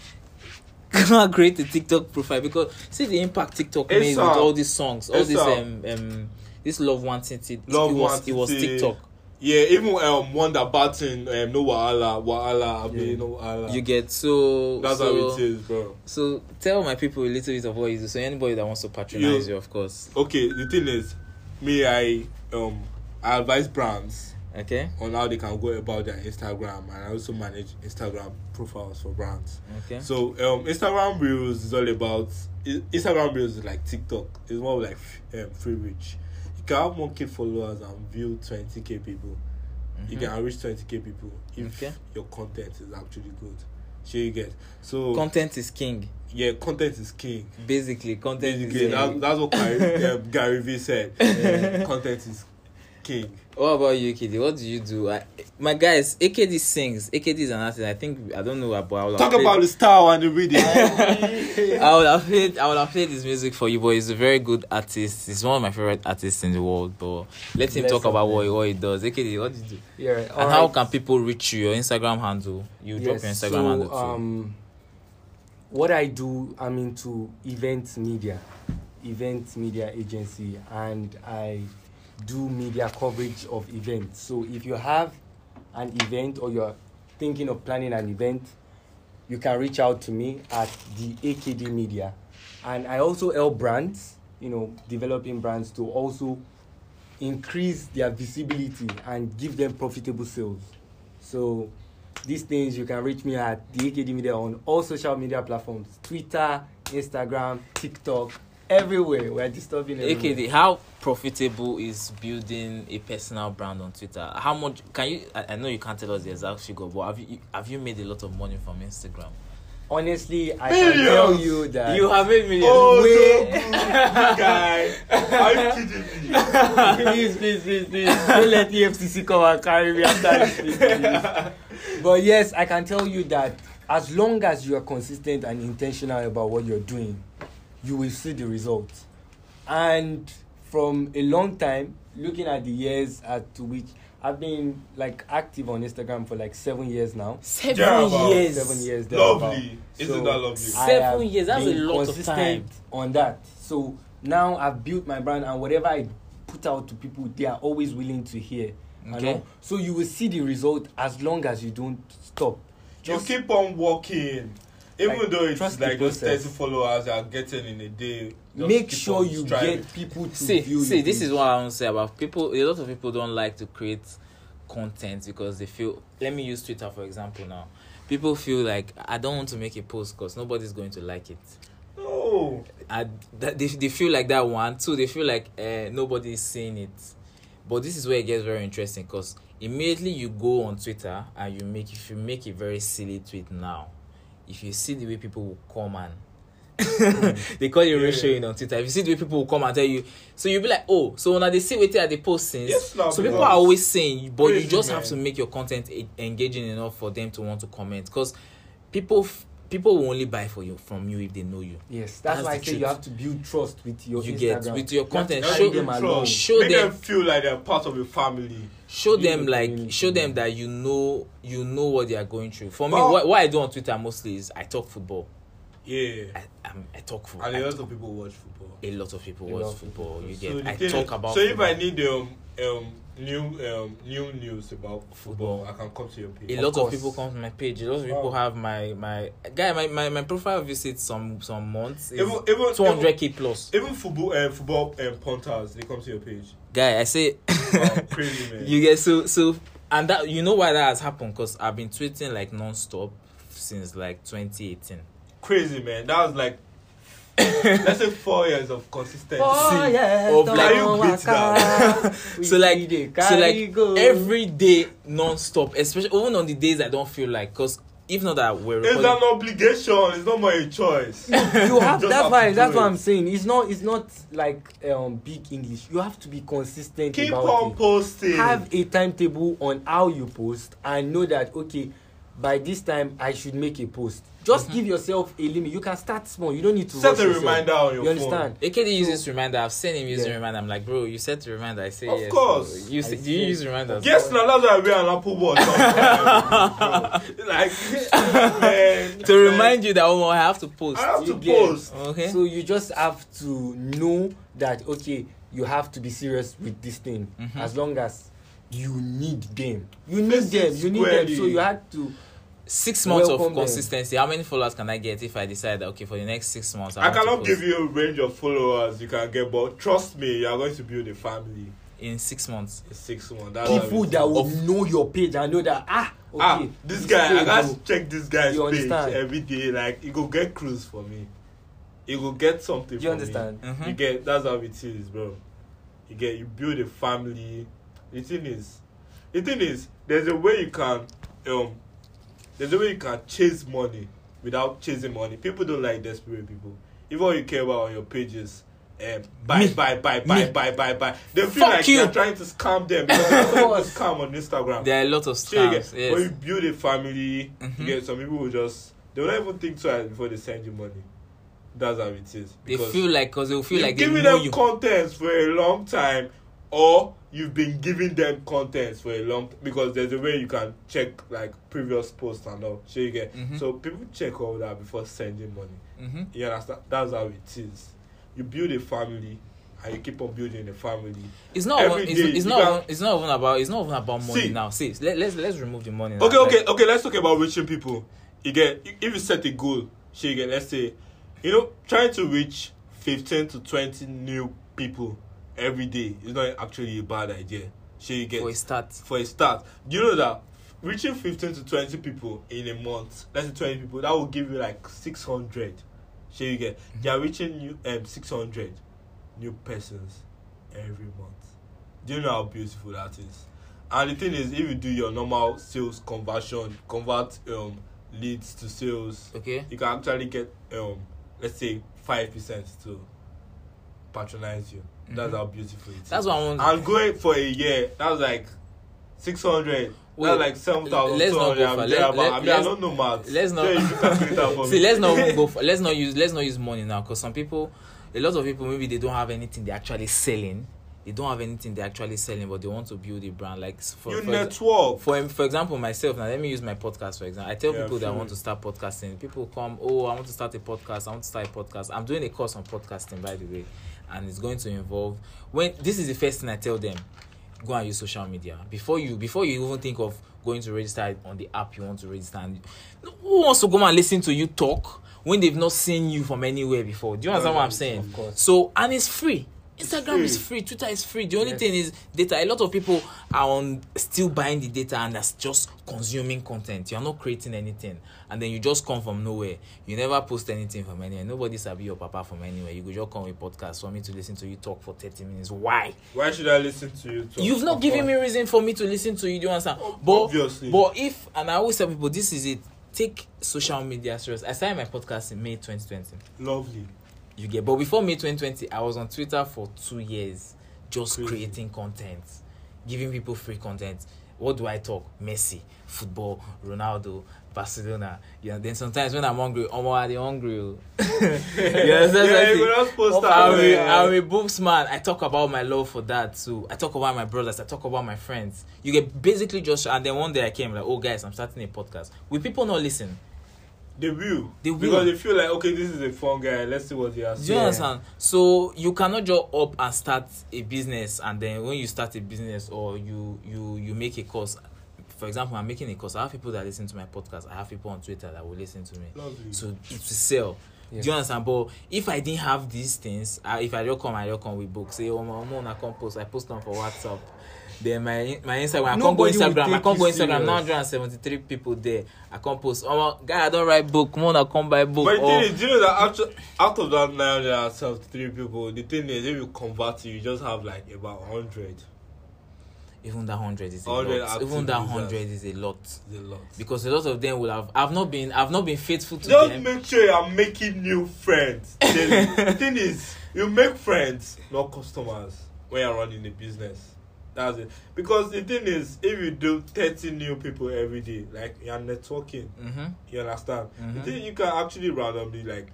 B: go and create a TikTok profile because see the impact TikTok made with all these songs, all
D: these
B: um um this love wanting it.
D: Love
B: it was wanted. it was TikTok.
D: Yeah, even um, one that batting, um, no wahala, wahala,
C: yeah.
D: no wahala.
B: You get so.
D: That's
B: so,
D: how it is, bro.
B: So tell my people a little bit of what you do. So anybody that wants to patronize
D: you,
B: you of course.
D: Okay, the thing is, me I um I advise brands.
B: Okay.
D: On how they can go about their Instagram, and I also manage Instagram profiles for brands.
B: Okay.
D: So um, Instagram reels is all about Instagram reels is like TikTok. It's more like um, free reach. got 1k followers and view 20k people, mm-hmm. you
B: mhm.
D: can reach 20k people if
B: okay.
D: your content is actually good. Sure you get. So
B: content is king.
D: Yeah, content is king.
B: Basically, content
D: Basically,
B: is
D: that,
B: king.
D: That's what Gary, uh, Gary Vee said. Yeah, content is king.
B: Oh, what about you, AKD? What do you do? I, my guys, AKD sings. AKD is an artist. I think I don't know about.
D: Talk about the style and the rhythm.
B: I would have played. I would have played his music for you, but he's a very good artist. He's one of my favorite artists in the world. But let him
C: Bless
B: talk about what, he, what he does. AKD, what do you do?
C: Yeah. Right.
B: And right. how can people reach you? Your Instagram handle. You yes, drop your Instagram
C: so,
B: handle too.
C: Um, what I do, I'm into event media, event media agency, and I do media coverage of events. So if you have an event or you're thinking of planning an event, you can reach out to me at the AKD Media. And I also help brands, you know, developing brands to also increase their visibility and give them profitable sales. So these things you can reach me at the AKD Media on all social media platforms Twitter, Instagram, TikTok, everywhere. We're disturbing everywhere.
B: AKD, how profitable is building a personal brand on Twitter? How much can you? I, I know you can't tell us the exact figure, but have you have you made a lot of money from Instagram?
C: Honestly, I millions. can tell you that
B: you have made millions.
D: Oh,
C: Wait.
D: so good, guy. Are you kidding me?
C: please, please, please, please. Don't let the FCC come and carry me after this. Please, please. But yes, I can tell you that as long as you are consistent and intentional about what you're doing, you will see the results. And from a long time, looking at the years at to which I've been like active on Instagram for like seven years now.
B: Seven
D: yeah,
B: years.
C: Seven years.
D: Lovely.
C: So
D: Isn't that lovely?
B: Seven years. That's a lot of time.
C: On that. So now I've built my brand, and whatever I put out to people, they are always willing to hear.
B: Okay.
C: Know? So you will see the result as long as you don't stop.
D: Just you keep on walking. Even
C: Like,
D: though it's
C: trust
D: like those
C: process.
D: 30 followers you are getting in a day.
C: Make sure you
D: striving.
C: get people to
B: see,
C: view
B: see,
C: your
B: this is what I want to say about people. A lot of people don't like to create content because they feel. Let me use Twitter for example now. People feel like I don't want to make a post because nobody's going to like it.
D: No.
B: I, that they, they feel like that one. Two, they feel like uh, nobody is seeing it. But this is where it gets very interesting because immediately you go on Twitter and you make if you make a very silly tweet now, if you see the way people will come and they call you
D: Yeah.
B: ratioing on Twitter. If you see the way people will come and tell you, so you'll be like, oh, so now they see what they post since.
D: Yes, now,
B: so people are always saying, but you just have
D: man.
B: to make your content e- engaging enough for them to want to comment because people f- people will only buy for you from you if they know you.
C: Yes, that's,
B: that's
C: why I say
B: truth.
C: you have to build trust with your
B: you
C: Instagram.
B: get with your content.
C: You
B: show
C: them,
D: trust.
B: show
D: Make
B: them,
D: them feel like they're part of your family.
B: Show
C: you
B: them like
C: community.
B: show them that you know you know what they are going through. For me,
D: well,
B: what, what I do on Twitter mostly is I talk football.
D: Yeah,
B: I, um, I talk football.
D: And a lot of people watch football.
B: A lot of people
C: a
B: watch
C: football.
B: football. You
D: so
B: get. I talk
D: is,
B: about.
D: So
B: football.
D: if I need um um new um new news about football,
B: Football.
D: I can come to your page.
B: a
C: Of
B: lot of
C: course.
B: people come to my page a lot of people
D: Wow.
B: have my my guy my, my, my profile visits some some months is
D: Even even
B: 200k plus
D: Even football um, football um, punters, they come to your page.
B: guy i say
D: Wow, crazy man.
B: you get so so and that you know why that has happened because i've been tweeting like non-stop since like 2018
D: crazy man. That was like Let's say four years of consistency.
C: Four years
B: of like,
D: you beat
C: now.
B: so like, so like
C: go.
B: every day non-stop, especially even on the days I don't feel like, Because if not that we're recording.
D: It's an obligation. It's not my choice.
C: you, you
D: have
C: that's
D: have
C: why that's
D: it.
C: what I'm saying. It's not it's not like um, big English. You have to be consistent.
D: Keep on
C: it.
D: posting.
C: Have a timetable on how you post and know that okay. by this time I should make a post. Just mm -hmm. give yourself a limit. You can start small. You don't need to
D: set
C: rush
D: a
C: yourself.
D: reminder on your
C: you understand? phone.
B: AKD uses reminder. I've seen him use
C: yeah.
B: reminder. I'm like, bro, you set reminder. I say
D: of
B: yes.
D: Of course.
B: Bro. You say, do you use reminder?
D: Yes, now that's why we are an Apple Watch. like man,
B: to remind you that oh, I have to post.
D: I have
C: you
D: to
C: get,
D: post.
B: Okay.
C: So you just have to know that okay, you have to be serious with this thing.
B: Mm -hmm.
C: As long as you need them, you need
D: First
C: them, you need them. So you had to
B: six months
C: Welcome of
B: consistency. Then. How many followers can I get if I decide that okay for the next six months? I,
D: I cannot give you a range of followers you can get, but trust me, you are going to build a family
B: in six months.
D: In six months. That's
C: People that will of, know your page and know that ah, ah okay.
D: Ah, this, this guy, I gotta
C: will,
D: check this guy's
C: you
D: page
C: understand?
D: every day. Like he go get cruise for me. He go get something.
C: You
D: for
C: understand?
D: Mm
B: -hmm.
D: You get that's how it is, bro. You get you build a family. The thing is, the thing is, there's a way you can um There's a way you can chase money without chasing money. People don't like desperate people. Even when you care about on your pages, um, buy,
B: me,
D: buy, buy, buy,
B: me.
D: buy, buy, buy. They feel
B: Fuck
D: like
B: you.
D: are trying to scam them. Because there's so much scam on Instagram.
B: There are a lot of
D: scams. So
B: yes.
D: When you build a family,
B: mm-hmm.
D: you get some people who just they don't even think twice before they send you money. That's how it is.
B: They feel like because they feel like giving
D: them
B: you.
D: contents for a long time or you've been giving them contents for a long time because there's a way you can check like previous posts and all. So you get
B: mm-hmm.
D: so people check all that before sending money.
B: Mm-hmm.
D: You understand? That's how it is. You build a family and you keep on building a family.
B: It's not.
D: Every
B: it's,
D: day,
B: it's not.
D: Can,
B: it's not even about. It's not even about money
D: see,
B: now. See, let, let's let's remove the money. Now.
D: Okay, okay, okay. Let's talk about reaching people. You get if you set a goal. So you get let's say, you know, trying to reach fifteen to twenty new people every day is not actually a bad idea. So you get
B: For a start.
D: for a start. Do you know that reaching fifteen to twenty people in a month, let's say twenty people, that will give you like six hundred. So you get you are reaching new um six hundred new persons every month. Do you know how beautiful that is? And the thing is, if you do your normal sales conversion, convert um leads to sales,
B: Okay.
D: you can actually get um let's say five percent to patronize you. That's how beautiful it is.
B: That's what I want.
D: And going for a year, That was like 600.
B: Wait,
D: that's like 7,000.
B: Let's not go for let, let,
D: I mean, I don't know maths.
B: Let's not.
D: So you can that for
B: see,
D: me.
B: let's not go for. Let's not use. Let's not use money now, because some people, a lot of people, maybe they don't have anything they're actually selling. They don't have anything they're actually selling, but they want to build a brand. Like for
D: you
B: for
D: network.
B: For for example, myself. Now let me use my podcast for example. I tell
D: yeah,
B: people sure. that I want to start podcasting. People come, oh, I want to start a podcast. I want to start a podcast. I'm doing a course on podcasting, by the way. And it's going to involve. When this is the first thing I tell them, go and use social media before you before you even think of going to register on the app you want to register. And who wants to go and listen to you talk when they've not seen you from anywhere before? Do you understand what I'm saying? So and it's free. Instagram is
D: free.
B: free, Twitter is free. The only
C: Yes.
B: thing is data. A lot of people are on still buying the data and that's just consuming content. You're not creating anything, and then you just come from nowhere. You never post anything from anywhere. Nobody sabi your papa from anywhere. You could just come with podcast for me to listen to you talk for 30 minutes. Why?
D: Why should I listen to you? Talk?
B: You've not given me reason for me to listen to you. Do you understand? But
D: obviously.
B: but if and I always tell people this is it. Take social media serious. I started my podcast in May 2020.
D: Lovely.
B: You get, but before May 2020, I was on Twitter for two years, just
D: Crazy.
B: creating content, giving people free content. What do I talk? Messi, football, Ronaldo, Barcelona. You know, then sometimes when I'm hungry, I'm already hungry. oh. you understand?
D: Yeah, you will not post that.
B: I'm a,
D: yeah.
B: I'm a books man. I talk about my love for that too. I talk about my brothers. I talk about my friends. You get basically just and then one day I came like, oh guys, I'm starting a podcast. Will people not listen?
D: They will.
B: They will.
D: Because they feel like, okay, this is a fun guy. Let's see what he has
B: Do you understand? So you cannot just up and start a business, and then when you start a business or you you you make a course. For example, I'm making a course. I have people that listen to my podcast. I have people on Twitter that will listen to me.
D: Lovely.
B: So it will sell.
C: Yes.
B: Do you understand? But if I didn't have these things, I, if I just come, I just come with books. Say, oh, my mom, I come post. I post them for WhatsApp. Then my my Instagram, I can't go Instagram. I can't go Instagram. 973 people there. I can't post. Oh guy, I don't write book. Come on, I can't buy book.
D: But the oh. do you know that after out of that 973 people, the thing is, if you convert, you just have like about 100.
B: Even that hundred is a lot. Even that hundred is a lot.
D: It's a lot.
B: Because a lot of them will have. I've not been. I've not been faithful to
D: just
B: them.
D: Just make sure you're making new friends. the thing is, you make friends, not customers, when you're running a business. That's it. Because the thing is, if you do 30 new people every day, like you're networking,
B: mm-hmm.
D: you understand?
B: Mhm.
D: The thing you can actually randomly like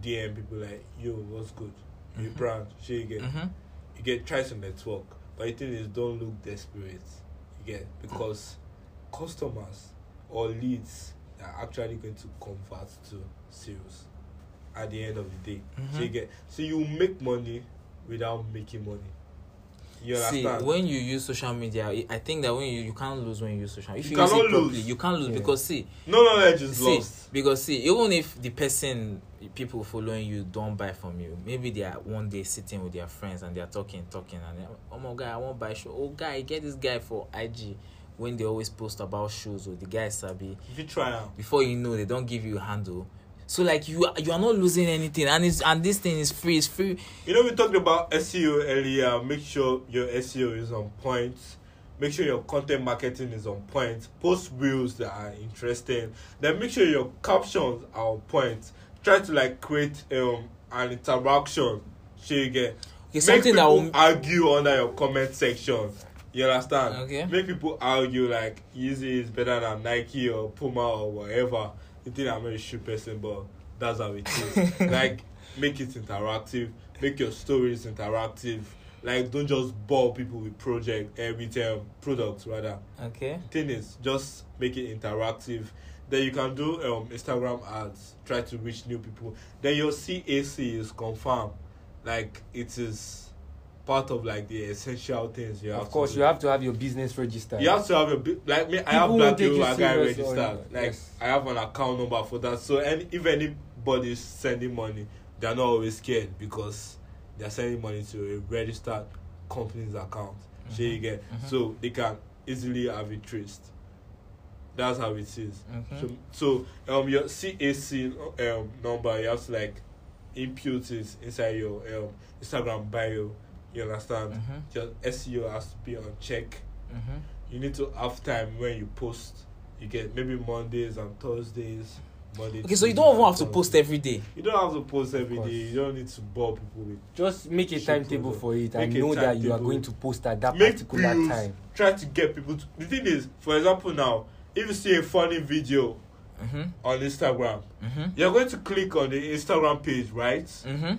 D: DM people like, yo, what's good? You
B: Mhm.
D: brand, sure you get
B: Mm-hmm.
D: you get try to network. But the thing is don't look desperate. You get because customers or leads are actually going to convert to sales at the end of the day. So
B: Mhm.
D: you get so you make money without making money. You understand?
B: See, when you use social media, I think that when you, you can't lose when you use social media. If
D: you,
B: you use it properly,
D: lose.
B: You can't lose
C: yeah.
B: because see.
D: No knowledge is
B: see,
D: lost.
B: Because see, even if the person, people following you don't buy from you, maybe they are one day sitting with their friends and they are talking, talking, and they're, oh my god, I won't buy shoe. Oh guy, get this guy for IG. When they always post about shoes or the guy sabi.
D: If you try out.
B: Before you know, they don't give you a handle. So like you are, you are not losing anything and it's and this thing is free, it's free.
D: You know we talked about SEO earlier. Make sure your SEO is on point. Make sure your content marketing is on point. Post views that are interesting. Then make sure your captions are on point. Try to like create um an interaction. So you get
B: okay,
D: make people
B: will...
D: argue under your comment section. You understand?
B: Okay.
D: Make people argue like Yeezy is better than Nike or Puma or whatever. You think I'm a shoe person, but that's how it is. like make it interactive. Make your stories interactive. Like don't just bore people with project every time products rather.
B: okay.
D: Thing is just make it interactive. Then you can do um Instagram ads. Try to reach new people. Then your CAC is confirmed. Like it is part of like the essential things you have.
C: Of course, you have to have your business registered.
D: You have to have a bit like me. I have
C: People
D: Black
C: won't
D: Hero
C: you
D: I got
C: serious or
D: registered. Like
C: Yes.
D: I have an account number for that. So any if anybody's sending money, they are not always scared because they are sending money to a registered company's account. So you get
B: Mhm.
D: so they can easily have it traced. That's how it is.
B: Mhm.
D: So so um your CAC um number you have to like input it inside your um Instagram bio. You understand?
B: Mm
D: -hmm. Just SEO has to be on check.
B: Mm -hmm.
D: You need to have time when you post. You get maybe Mondays and Thursdays. Monday,
B: okay, so you don't even have to post every day.
D: You don't have to post every day. You don't need to bore people with.
C: Just make a timetable for it and know that you are going to post at that
D: make
C: particular
D: views,
C: time.
D: Try to get people. To, the thing is, for example, now if you see a funny video
B: mm -hmm.
D: on Instagram,
B: mm-hmm.
D: you're going to click on the Instagram page, right?
B: Mm-hmm.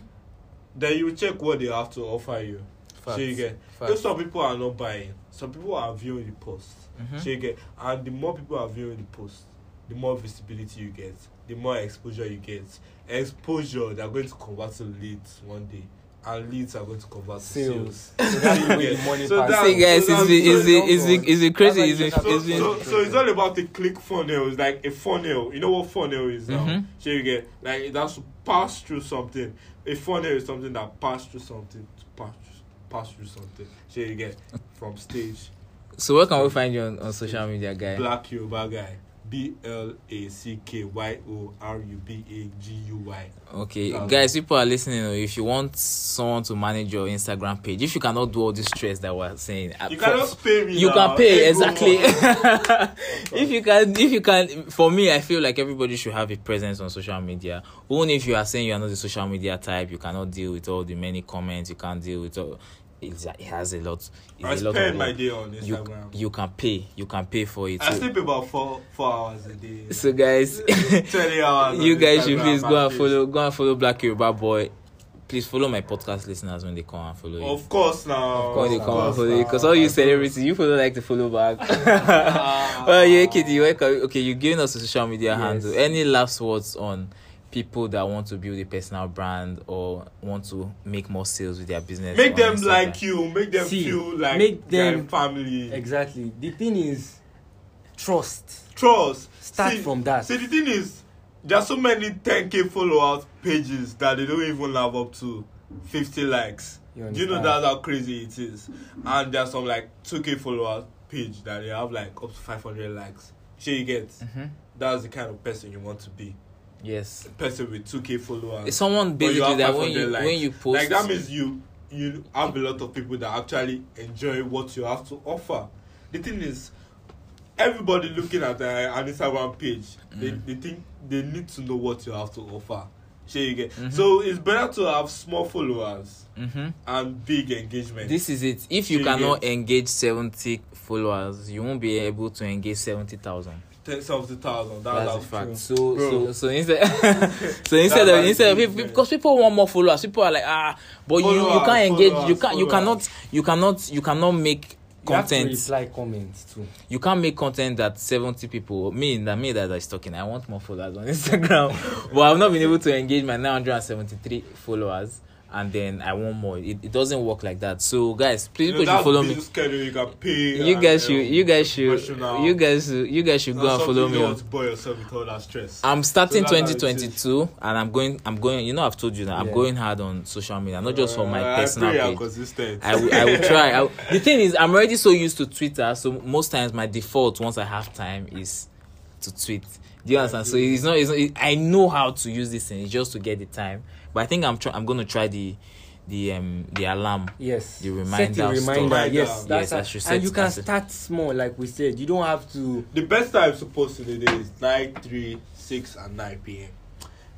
B: Mm-hmm.
D: Then you check what they have to offer you. So you get. If some people are not buying, some people are viewing the post.
B: Mhm.
D: So you get, and the more people are viewing the post, the more visibility you get, the more exposure you get. Exposure, they're going to convert to leads one day, and leads are going to convert
C: sales.
D: sales.
C: So that's where the money
D: so that,
B: See guys,
D: so
B: it's, been, it's,
D: so
B: it's,
C: it's,
B: it's a crazy. It's, it's, so,
D: so, so it's all about the click funnel. It's like a funnel. You know what funnel is now?
B: Mm-hmm.
D: So you get like it has to pass through something. A funnel is something that pass through something to pass pass through something. So you get from stage.
B: So where can we find you on, on social media, guy?
D: Black Yoruba guy. B L A C K Y O R U B A G U Y.
B: Okay,
D: Um,
B: guys, people are listening. oh, If you want someone to manage your Instagram page, if you cannot do all this stress that we're saying, uh,
D: You cannot pay me.
B: you
D: now.
B: can pay
D: Hey,
B: exactly. if you can, if you can, for me, I feel like everybody should have a presence on social media. Even if you are saying you are not the social media type, you cannot deal with all the many comments. You can't deal with all. It's, it has a lot.
D: I spend my day on Instagram.
B: You, you can pay. You can pay for it.
D: I
B: so,
D: sleep about four four hours a day.
B: So guys,
D: twenty hours.
B: you guys should please go and follow go and follow Black Yoruba Boy. Please follow my podcast listeners when they come and follow you.
D: Of course now.
B: Of course
D: they
B: come
D: course
B: and follow
D: now. you.
B: Because all you celebrities, you follow like to follow back. well, oh, yeah, Kitty, welcome. Okay, you're giving us a social media
C: yes.
B: handle. Any last words on people that want to build a personal brand or want to make more sales with their business.
D: Make them
B: Instagram.
D: like you. Make them
C: See,
D: feel like
C: make them
D: family.
C: Exactly. The thing is trust.
D: Trust.
C: Start
D: See,
C: from that.
D: See, the thing is there's so many 10k followers pages that they don't even have up to 50 likes.
C: You,
D: you know that's how crazy it is. And there's some like 2k followers page that they have like up to 500 likes. Sure you get.
B: Mm-hmm.
D: That's the kind of person you want to be.
B: Yes.
D: Person with 2k followers.
B: It's someone basically that when you,
D: likes.
B: when you post.
D: Like that means you, you have a lot of people that actually enjoy what you have to offer. The thing is, everybody looking at uh, an Instagram page, mm. they,
B: mm-hmm.
D: they think they need to know what you have to offer. Sure you get.
B: Mm -hmm.
D: So it's better to have small followers mm
B: -hmm.
D: and big engagement.
B: This is it. If you,
D: you
B: cannot
D: get?
B: engage 70 followers, you won't be able to engage 70,000.
D: takes off the thousand. That,
B: that's,
D: that's a
B: fact.
C: True.
B: So,
D: Bro.
B: so, so instead, so instead, of, instead, of, because people want more followers, people are like, ah, but followers, you,
D: you
B: can't engage,
D: followers, you
B: can't, you cannot, you cannot, you cannot make content.
C: You have to reply comments too.
B: You can't make content that seventy people. Me, that me that is talking. I want more followers on Instagram, but I've not been able to engage my nine hundred and seventy-three followers. And then I want more. It, it doesn't work like that. So guys, please
D: you know,
B: people should follow me.
D: schedule you can pay.
B: You guys
D: um,
B: should, you guys should, you guys, you guys should go and follow me. on-
D: bore yourself with all that stress.
B: I'm starting
D: So that's how it
B: 2022 and I'm going I'm going you know I've told you that I'm
C: Yeah.
B: going hard on social media not just for my
D: Uh,
B: personal
D: I you're
B: page
D: consistent.
B: I will, I will try I will- the thing is I'm already so used to Twitter so most times my default once I have time is to tweet do you understand so it's not, it's not it, I know how to use this thing it's just to get the time but I think I'm try, I'm going to try the the um the alarm
C: Yes.
B: The reminder
C: Set a reminder.
D: Reminder.
C: Yes.
D: Yes,
C: That's
B: I
C: how- and you can start small, like we said. You don't have to.
D: The best time supposed to the day is 9, 3, 6, and 9 p.m.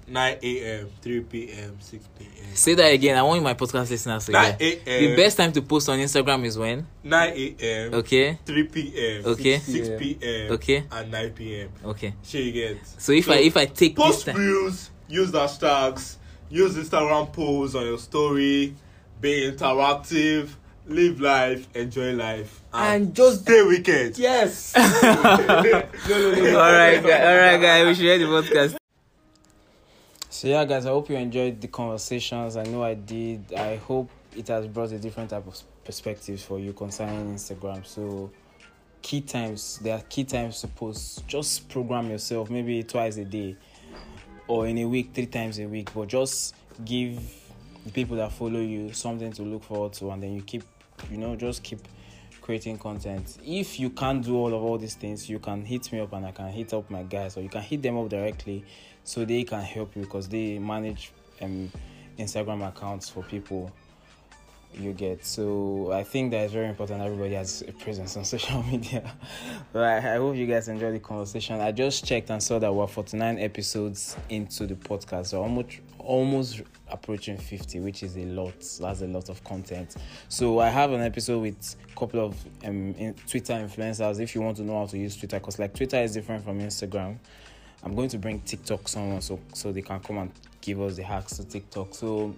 D: 9 a.m., 3 p.m., 6 p.m.
B: Say that again. I want my podcast listeners to hear.
D: 9 a.m.
B: The best time to post on Instagram is when?
D: 9 a.m.
B: Okay.
D: 3 p.m.
B: Okay.
D: 6 p.m.
B: Okay.
D: And 9 p.m.
B: Okay.
D: She gets.
B: So if so I if I take
D: post this
B: time,
D: views, use hashtags, use Instagram polls on your story, be interactive, live life, enjoy life.
C: And, and just
D: stay wicked.
C: Yes. no, no, no, no.
B: All right, guys. All right, guys. We should end the podcast. So yeah, guys. I hope you enjoyed the conversations. I know I did. I hope it has brought a different type of perspectives for you concerning Instagram. So key times. There are key times to post. Just program yourself. Maybe twice a day, or in a week, three times a week. But just give the people that follow you something to look forward to, and then you keep, you know, just keep creating content. If you can't do all of all these things, you can hit me up and I can hit up my guys, or you can hit them up directly so they can help you because they manage um, Instagram accounts for people you get. So I think that is very important. Everybody has a presence on social media. but I, I hope you guys enjoyed the conversation. I just checked and saw that we're 49 episodes into the podcast, so almost almost approaching 50, which is a lot. That's a lot of content. So I have an episode with a couple of um, Twitter influencers. If you want to know how to use Twitter, because like Twitter is different from Instagram. I'm going to bring TikTok someone so so they can come and give us the hacks to TikTok. So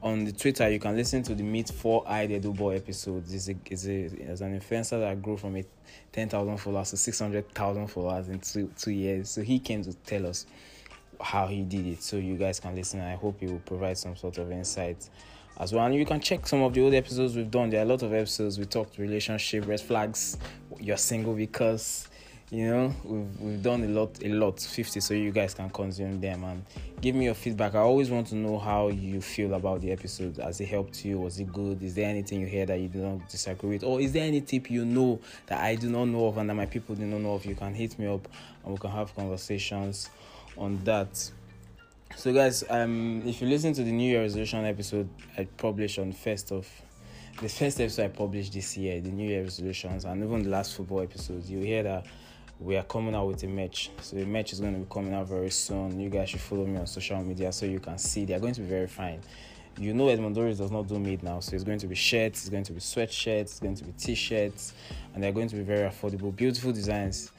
B: on the Twitter, you can listen to the Meet Four Eye the Boy episodes. Is a is a as an influencer that grew from a ten thousand followers to six hundred thousand followers in two two years. So he came to tell us how he did it. So you guys can listen. I hope he will provide some sort of insight as well. And you can check some of the old episodes we've done. There are a lot of episodes we talked relationship, red flags. You're single because
E: you know we've, we've done a lot a lot 50 so you guys can consume them and give me your feedback. I always want to know how you feel about the episode. Has it helped you? Was it good? Is there anything you hear that you do not disagree with? Or is there any tip you know that i do not know of and that my people do not know of? You can hit me up and we can have conversations on that. So guys um if you listen to the new year resolution episode i published on first of the first episode I published this year, the New Year resolutions, and even the last football episodes, you hear that we are coming out with a match. So the match is going to be coming out very soon. You guys should follow me on social media so you can see. They are going to be very fine. You know Edmund Oris does not do made now, so it's going to be shirts, it's going to be sweatshirts, it's going to be t-shirts, and they're going to be very affordable, beautiful designs,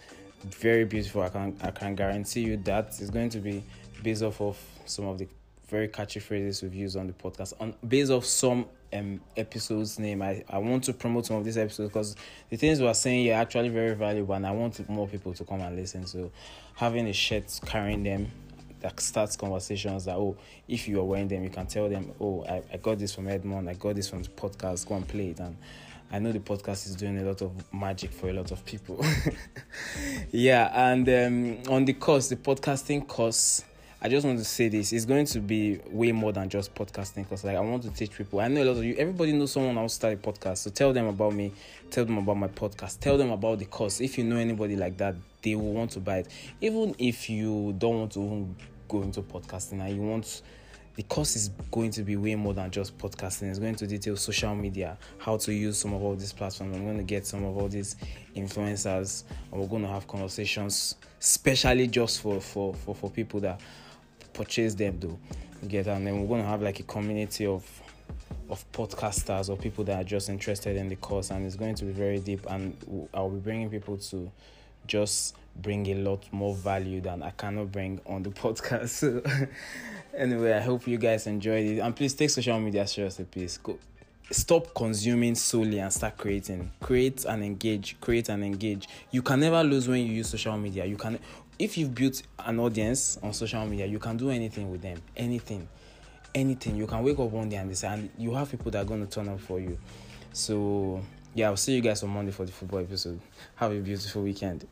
E: very beautiful. I can I can guarantee you that it's going to be based off of some of the very catchy phrases we've used on the podcast on based off some um episodes name I, I want to promote some of these episodes because the things we're saying are actually very valuable and I want more people to come and listen. So having a shirt carrying them that starts conversations that oh if you are wearing them you can tell them oh I, I got this from Edmund I got this from the podcast go and play it. And I know the podcast is doing a lot of magic for a lot of people. Yeah and um, on the course the podcasting course I just want to say this. It's going to be way more than just podcasting because like I want to teach people. I know a lot of you everybody knows someone else started podcast. So tell them about me, tell them about my podcast, tell them about the course. If you know anybody like that, they will want to buy it. Even if you don't want to go into podcasting and you want the course is going to be way more than just podcasting. It's going to detail social media, how to use some of all these platforms. I'm going to get some of all these influencers, and we're going to have conversations, especially just for for for, for people that purchase them though. Get and then we're going to have like a community of of podcasters or people that are just interested in the course and it's going to be very deep and i'll be bringing people to just bring a lot more value than i cannot bring on the podcast. So anyway i hope you guys enjoyed it. And please take social media seriously please. Go stop consuming solely and start creating. Create and engage create and engage. You can never lose when you use social media. You can if you've built an audience on social media you can do anything with them. Anything. Anything. You can wake up one day and decide you have people that are going to turn up for you. So yeah i'll see you guys on monday for the football episode. Have a beautiful weekend